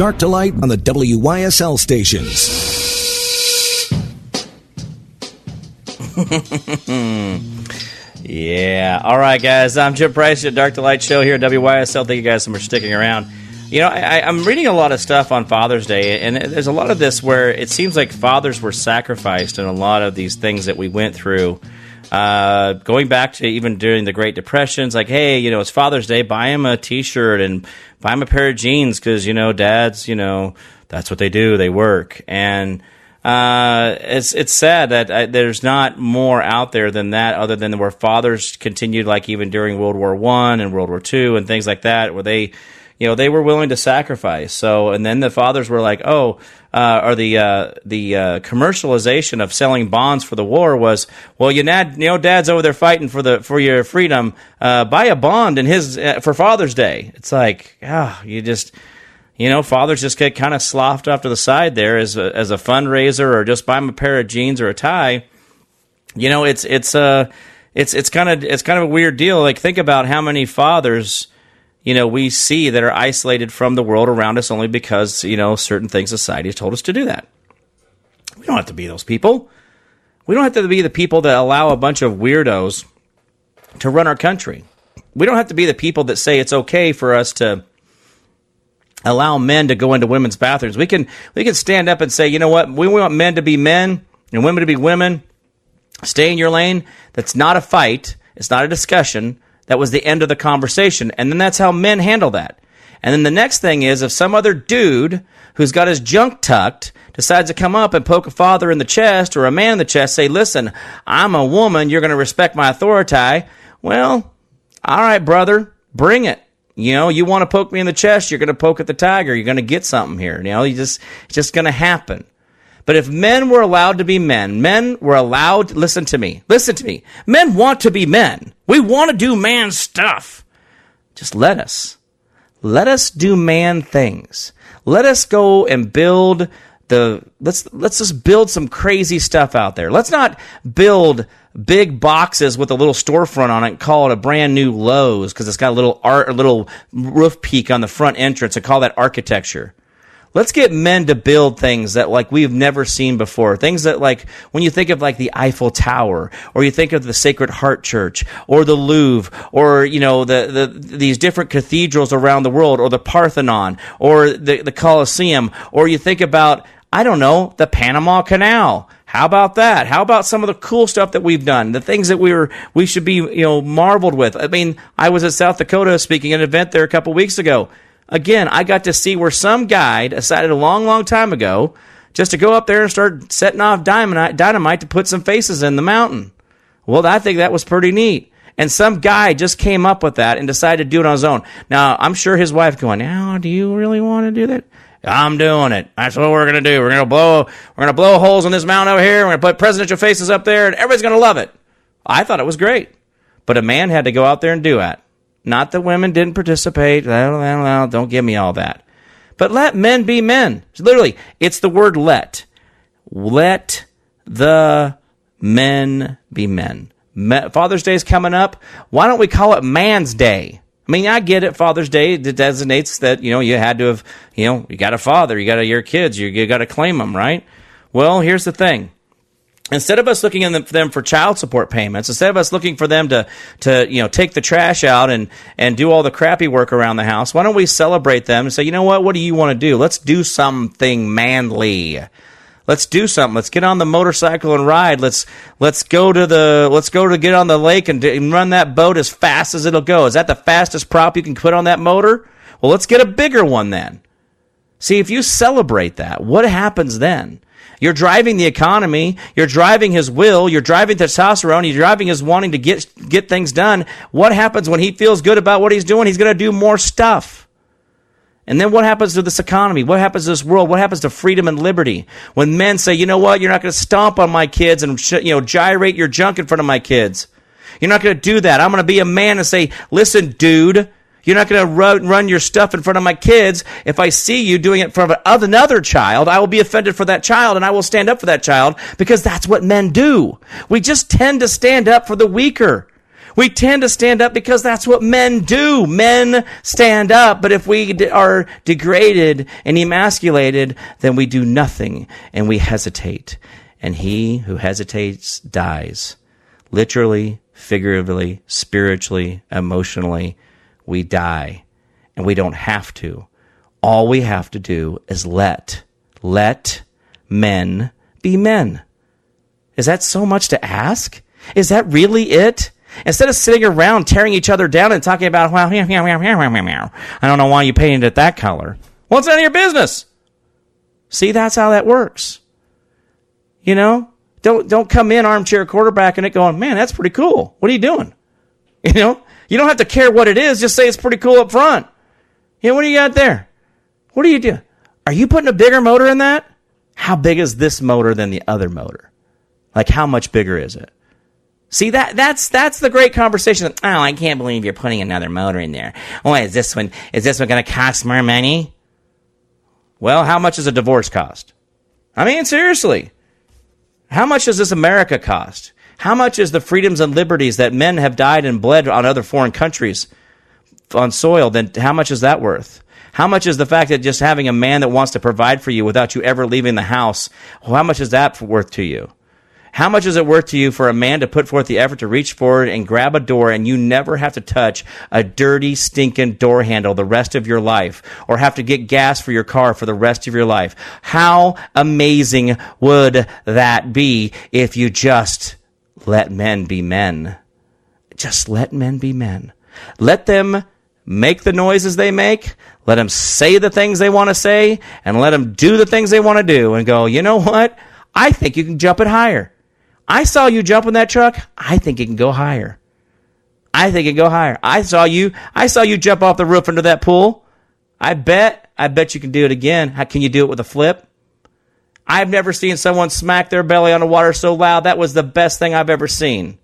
Dark to light on the WYSL stations. (laughs) Yeah. All right, guys. I'm Jim Price at Dark to Light Show here at WYSL. Thank you guys so much for sticking around. You know, I, I'm reading a lot of stuff on Father's Day, and there's a lot of this where it seems like fathers were sacrificed in a lot of these things that we went through. Uh, going back to even during the Great Depressions, like, hey, you know, it's Father's Day, buy him a T-shirt and buy him a pair of jeans because you know, dads, you know, that's what they do. They work and uh, it's it's sad that uh, there's not more out there than that, other than where fathers continued, like even during World War One and World War Two and things like that, where they, you know, they were willing to sacrifice. So, and then the fathers were like, oh, uh, or the uh, the uh, commercialization of selling bonds for the war was, well, you, nad, you know, dad's over there fighting for the for your freedom. Uh, buy a bond in his uh, for Father's Day. It's like, ah, you just you know, fathers just get kind of sloughed off to the side there as a, as a fundraiser or just buy them a pair of jeans or a tie. You know, it's it's uh it's it's kind of it's kind of a weird deal. Like think about how many fathers you know we see that are isolated from the world around us only because you know certain things society has told us to do that. We don't have to be those people. We don't have to be the people that allow a bunch of weirdos to run our country. We don't have to be the people that say it's okay for us to allow men to go into women's bathrooms. We can we can stand up and say, you know what, we want men to be men and women to be women. Stay in your lane. That's not a fight. It's not a discussion. That was the end of the conversation. And then that's how men handle that. And then the next thing is if some other dude who's got his junk tucked decides to come up and poke a father in the chest or a man in the chest, say, listen, I'm a woman, you're going to respect my authority. Well, all right, brother, bring it. You know, you want to poke me in the chest, you're going to poke at the tiger. You're going to get something here. You know, you just it's just going to happen. But if men were allowed to be men, men were allowed, listen to me, listen to me. Men want to be men. We want to do man stuff. Just let us. Let us do man things. Let us go and build the let's let's just build some crazy stuff out there. Let's not build big boxes with a little storefront on it and call it a brand new Lowe's because it's got a little art, a little roof peak on the front entrance and call that architecture. Let's get men to build things that like we've never seen before. Things that like when you think of like the Eiffel Tower or you think of the Sacred Heart Church or the Louvre or you know the, the these different cathedrals around the world or the Parthenon or the the Colosseum or you think about I don't know, the Panama Canal. How about that? How about some of the cool stuff that we've done? The things that we were we should be, you know, marveled with. I mean, I was at South Dakota speaking at an event there a couple weeks ago. Again, I got to see where some guy decided a long, long time ago just to go up there and start setting off dynamite, dynamite to put some faces in the mountain. Well, I think that was pretty neat. And some guy just came up with that and decided to do it on his own. Now, I'm sure his wife going, now, do you really want to do that? I'm doing it. That's what we're gonna do. We're gonna blow we're gonna blow holes in this mountain over here. We're gonna put presidential faces up there, and everybody's gonna love it. I thought it was great, but a man had to go out there and do it. Not that women didn't participate. Don't give me all that. But let men be men. Literally, it's the word let. Let the men be men. Father's Day is coming up. Why don't we call it Man's Day? I mean, I get it. Father's Day designates that you know you had to have you know you got a father, you got your kids, you, you got to claim them, right? Well, here's the thing. Instead of us looking at them for child support payments, instead of us looking for them to, to you know take the trash out and, and do all the crappy work around the house, why don't we celebrate them and say, you know what, what do you want to do? Let's do something manly. Let's do something. Let's get on the motorcycle and ride. Let's let's go to the let's go to get on the lake and, and run that boat as fast as it'll go. Is that the fastest prop you can put on that motor? Well, let's get a bigger one then. See, if you celebrate that, what happens then? You're driving the economy. You're driving his will. You're driving testosterone. You're driving his wanting to get get things done. What happens when he feels good about what he's doing? He's going to do more stuff. And then what happens to this economy? What happens to this world? What happens to freedom and liberty? When men say, you know what, you're not going to stomp on my kids and you know gyrate your junk in front of my kids. You're not going to do that. I'm going to be a man and say, listen, dude, you're not going to run, your stuff in front of my kids. If I see you doing it in front of another child, I will be offended for that child and I will stand up for that child because that's what men do. We just tend to stand up for the weaker. We tend to stand up because that's what men do. Men stand up, but if we are degraded and emasculated, then we do nothing and we hesitate. And he who hesitates dies. Literally, figuratively, spiritually, emotionally, we die. And we don't have to. All we have to do is let, let men be men. Is that so much to ask? Is that really it? Instead of sitting around tearing each other down and talking about, well, meow, meow, meow, meow, meow, meow. I don't know why you painted it that color. Well, it's none of your business. See, that's how that works. You know, don't don't come in armchair quarterback and it going, man, that's pretty cool. What are you doing? (laughs) You know, you don't have to care what it is. Just say it's pretty cool up front. Know, what do you got there? What do you do? Are you putting a bigger motor in that? How big is this motor than the other motor? Like how much bigger is it? See that that's that's the great conversation. Oh, I can't believe you're putting another motor in there. Oh, is this one is this one going to cost more money? Well, how much does a divorce cost? I mean, seriously. How much does this America cost? How much is the freedoms and liberties that men have died and bled on other foreign countries on soil? Then how much is that worth? How much is the fact that just having a man that wants to provide for you without you ever leaving the house? How much is that worth to you? How much is it worth to you for a man to put forth the effort to reach forward and grab a door and you never have to touch a dirty, stinking door handle the rest of your life or have to get gas for your car for the rest of your life? How amazing would that be if you just let men be men? Just let men be men. Let them make the noises they make. Let them say the things they want to say and let them do the things they want to do and go, you know what? I think you can jump it higher. I saw you jump in that truck. I think it can go higher. I think it can go higher. I saw you. I saw you jump off the roof into that pool. I bet. I bet you can do it again. How can you do it with a flip? I've never seen someone smack their belly on the water so loud. That was the best thing I've ever seen.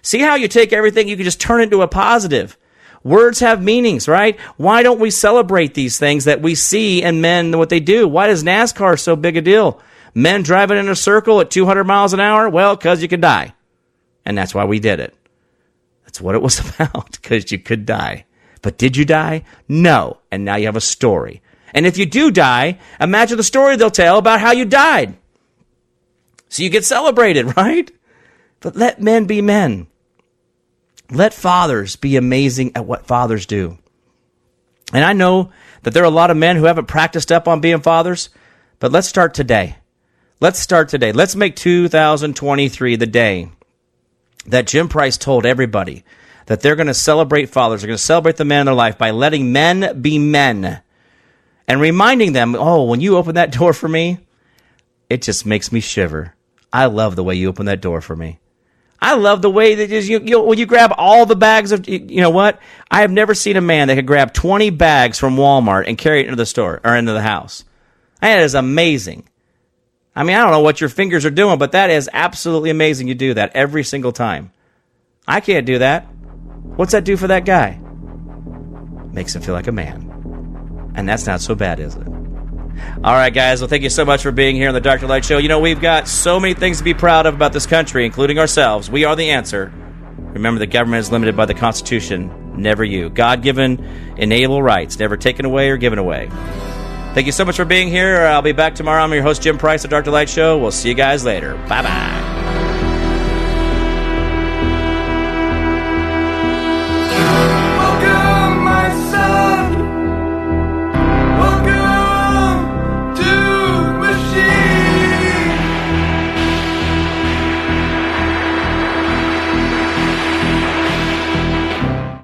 See how you take everything, you can just turn it into a positive. Words have meanings, right? Why don't we celebrate these things that we see in men what they do? Why is NASCAR so big a deal? Men driving in a circle at 200 miles an hour? Well, because you could die. And that's why we did it. That's what it was (laughs) about, because you could die. But did you die? No. And now you have a story. And if you do die, imagine the story they'll tell about how you died. So you get celebrated, (laughs) right? But let men be men. Let fathers be amazing at what fathers do. And I know that there are a lot of men who haven't practiced up on being fathers, but let's start today. Let's start today. Let's make 2023 the day that Jim Price told everybody that they're going to celebrate fathers, they're going to celebrate the man in their life by letting men be men and reminding them, oh, when you open that (laughs) door for me, it just makes me shiver. I love the way you open that door for me. I love the way that you, you, when you grab all the bags of, you know what? I have never seen a man that could grab 20 bags from Walmart and carry it into the store or into the house. That is amazing. I mean, I don't know what your fingers are doing, but that is absolutely amazing. You do that every single time. I can't do that. What's that do for that guy? Makes him feel like a man. And that's not so bad, is it? All right, guys. Well, thank you so much for being here on the Dark To Light Show. You know, we've got so many things to be proud of about this country, including ourselves. We are the answer. Remember, the government is limited by the Constitution, never you. God given, inalienable rights, never taken away or given away. Thank you so much for being here. I'll be back tomorrow. I'm your host, Jim Price, the Dark To Light Show. We'll see you guys later. Bye bye.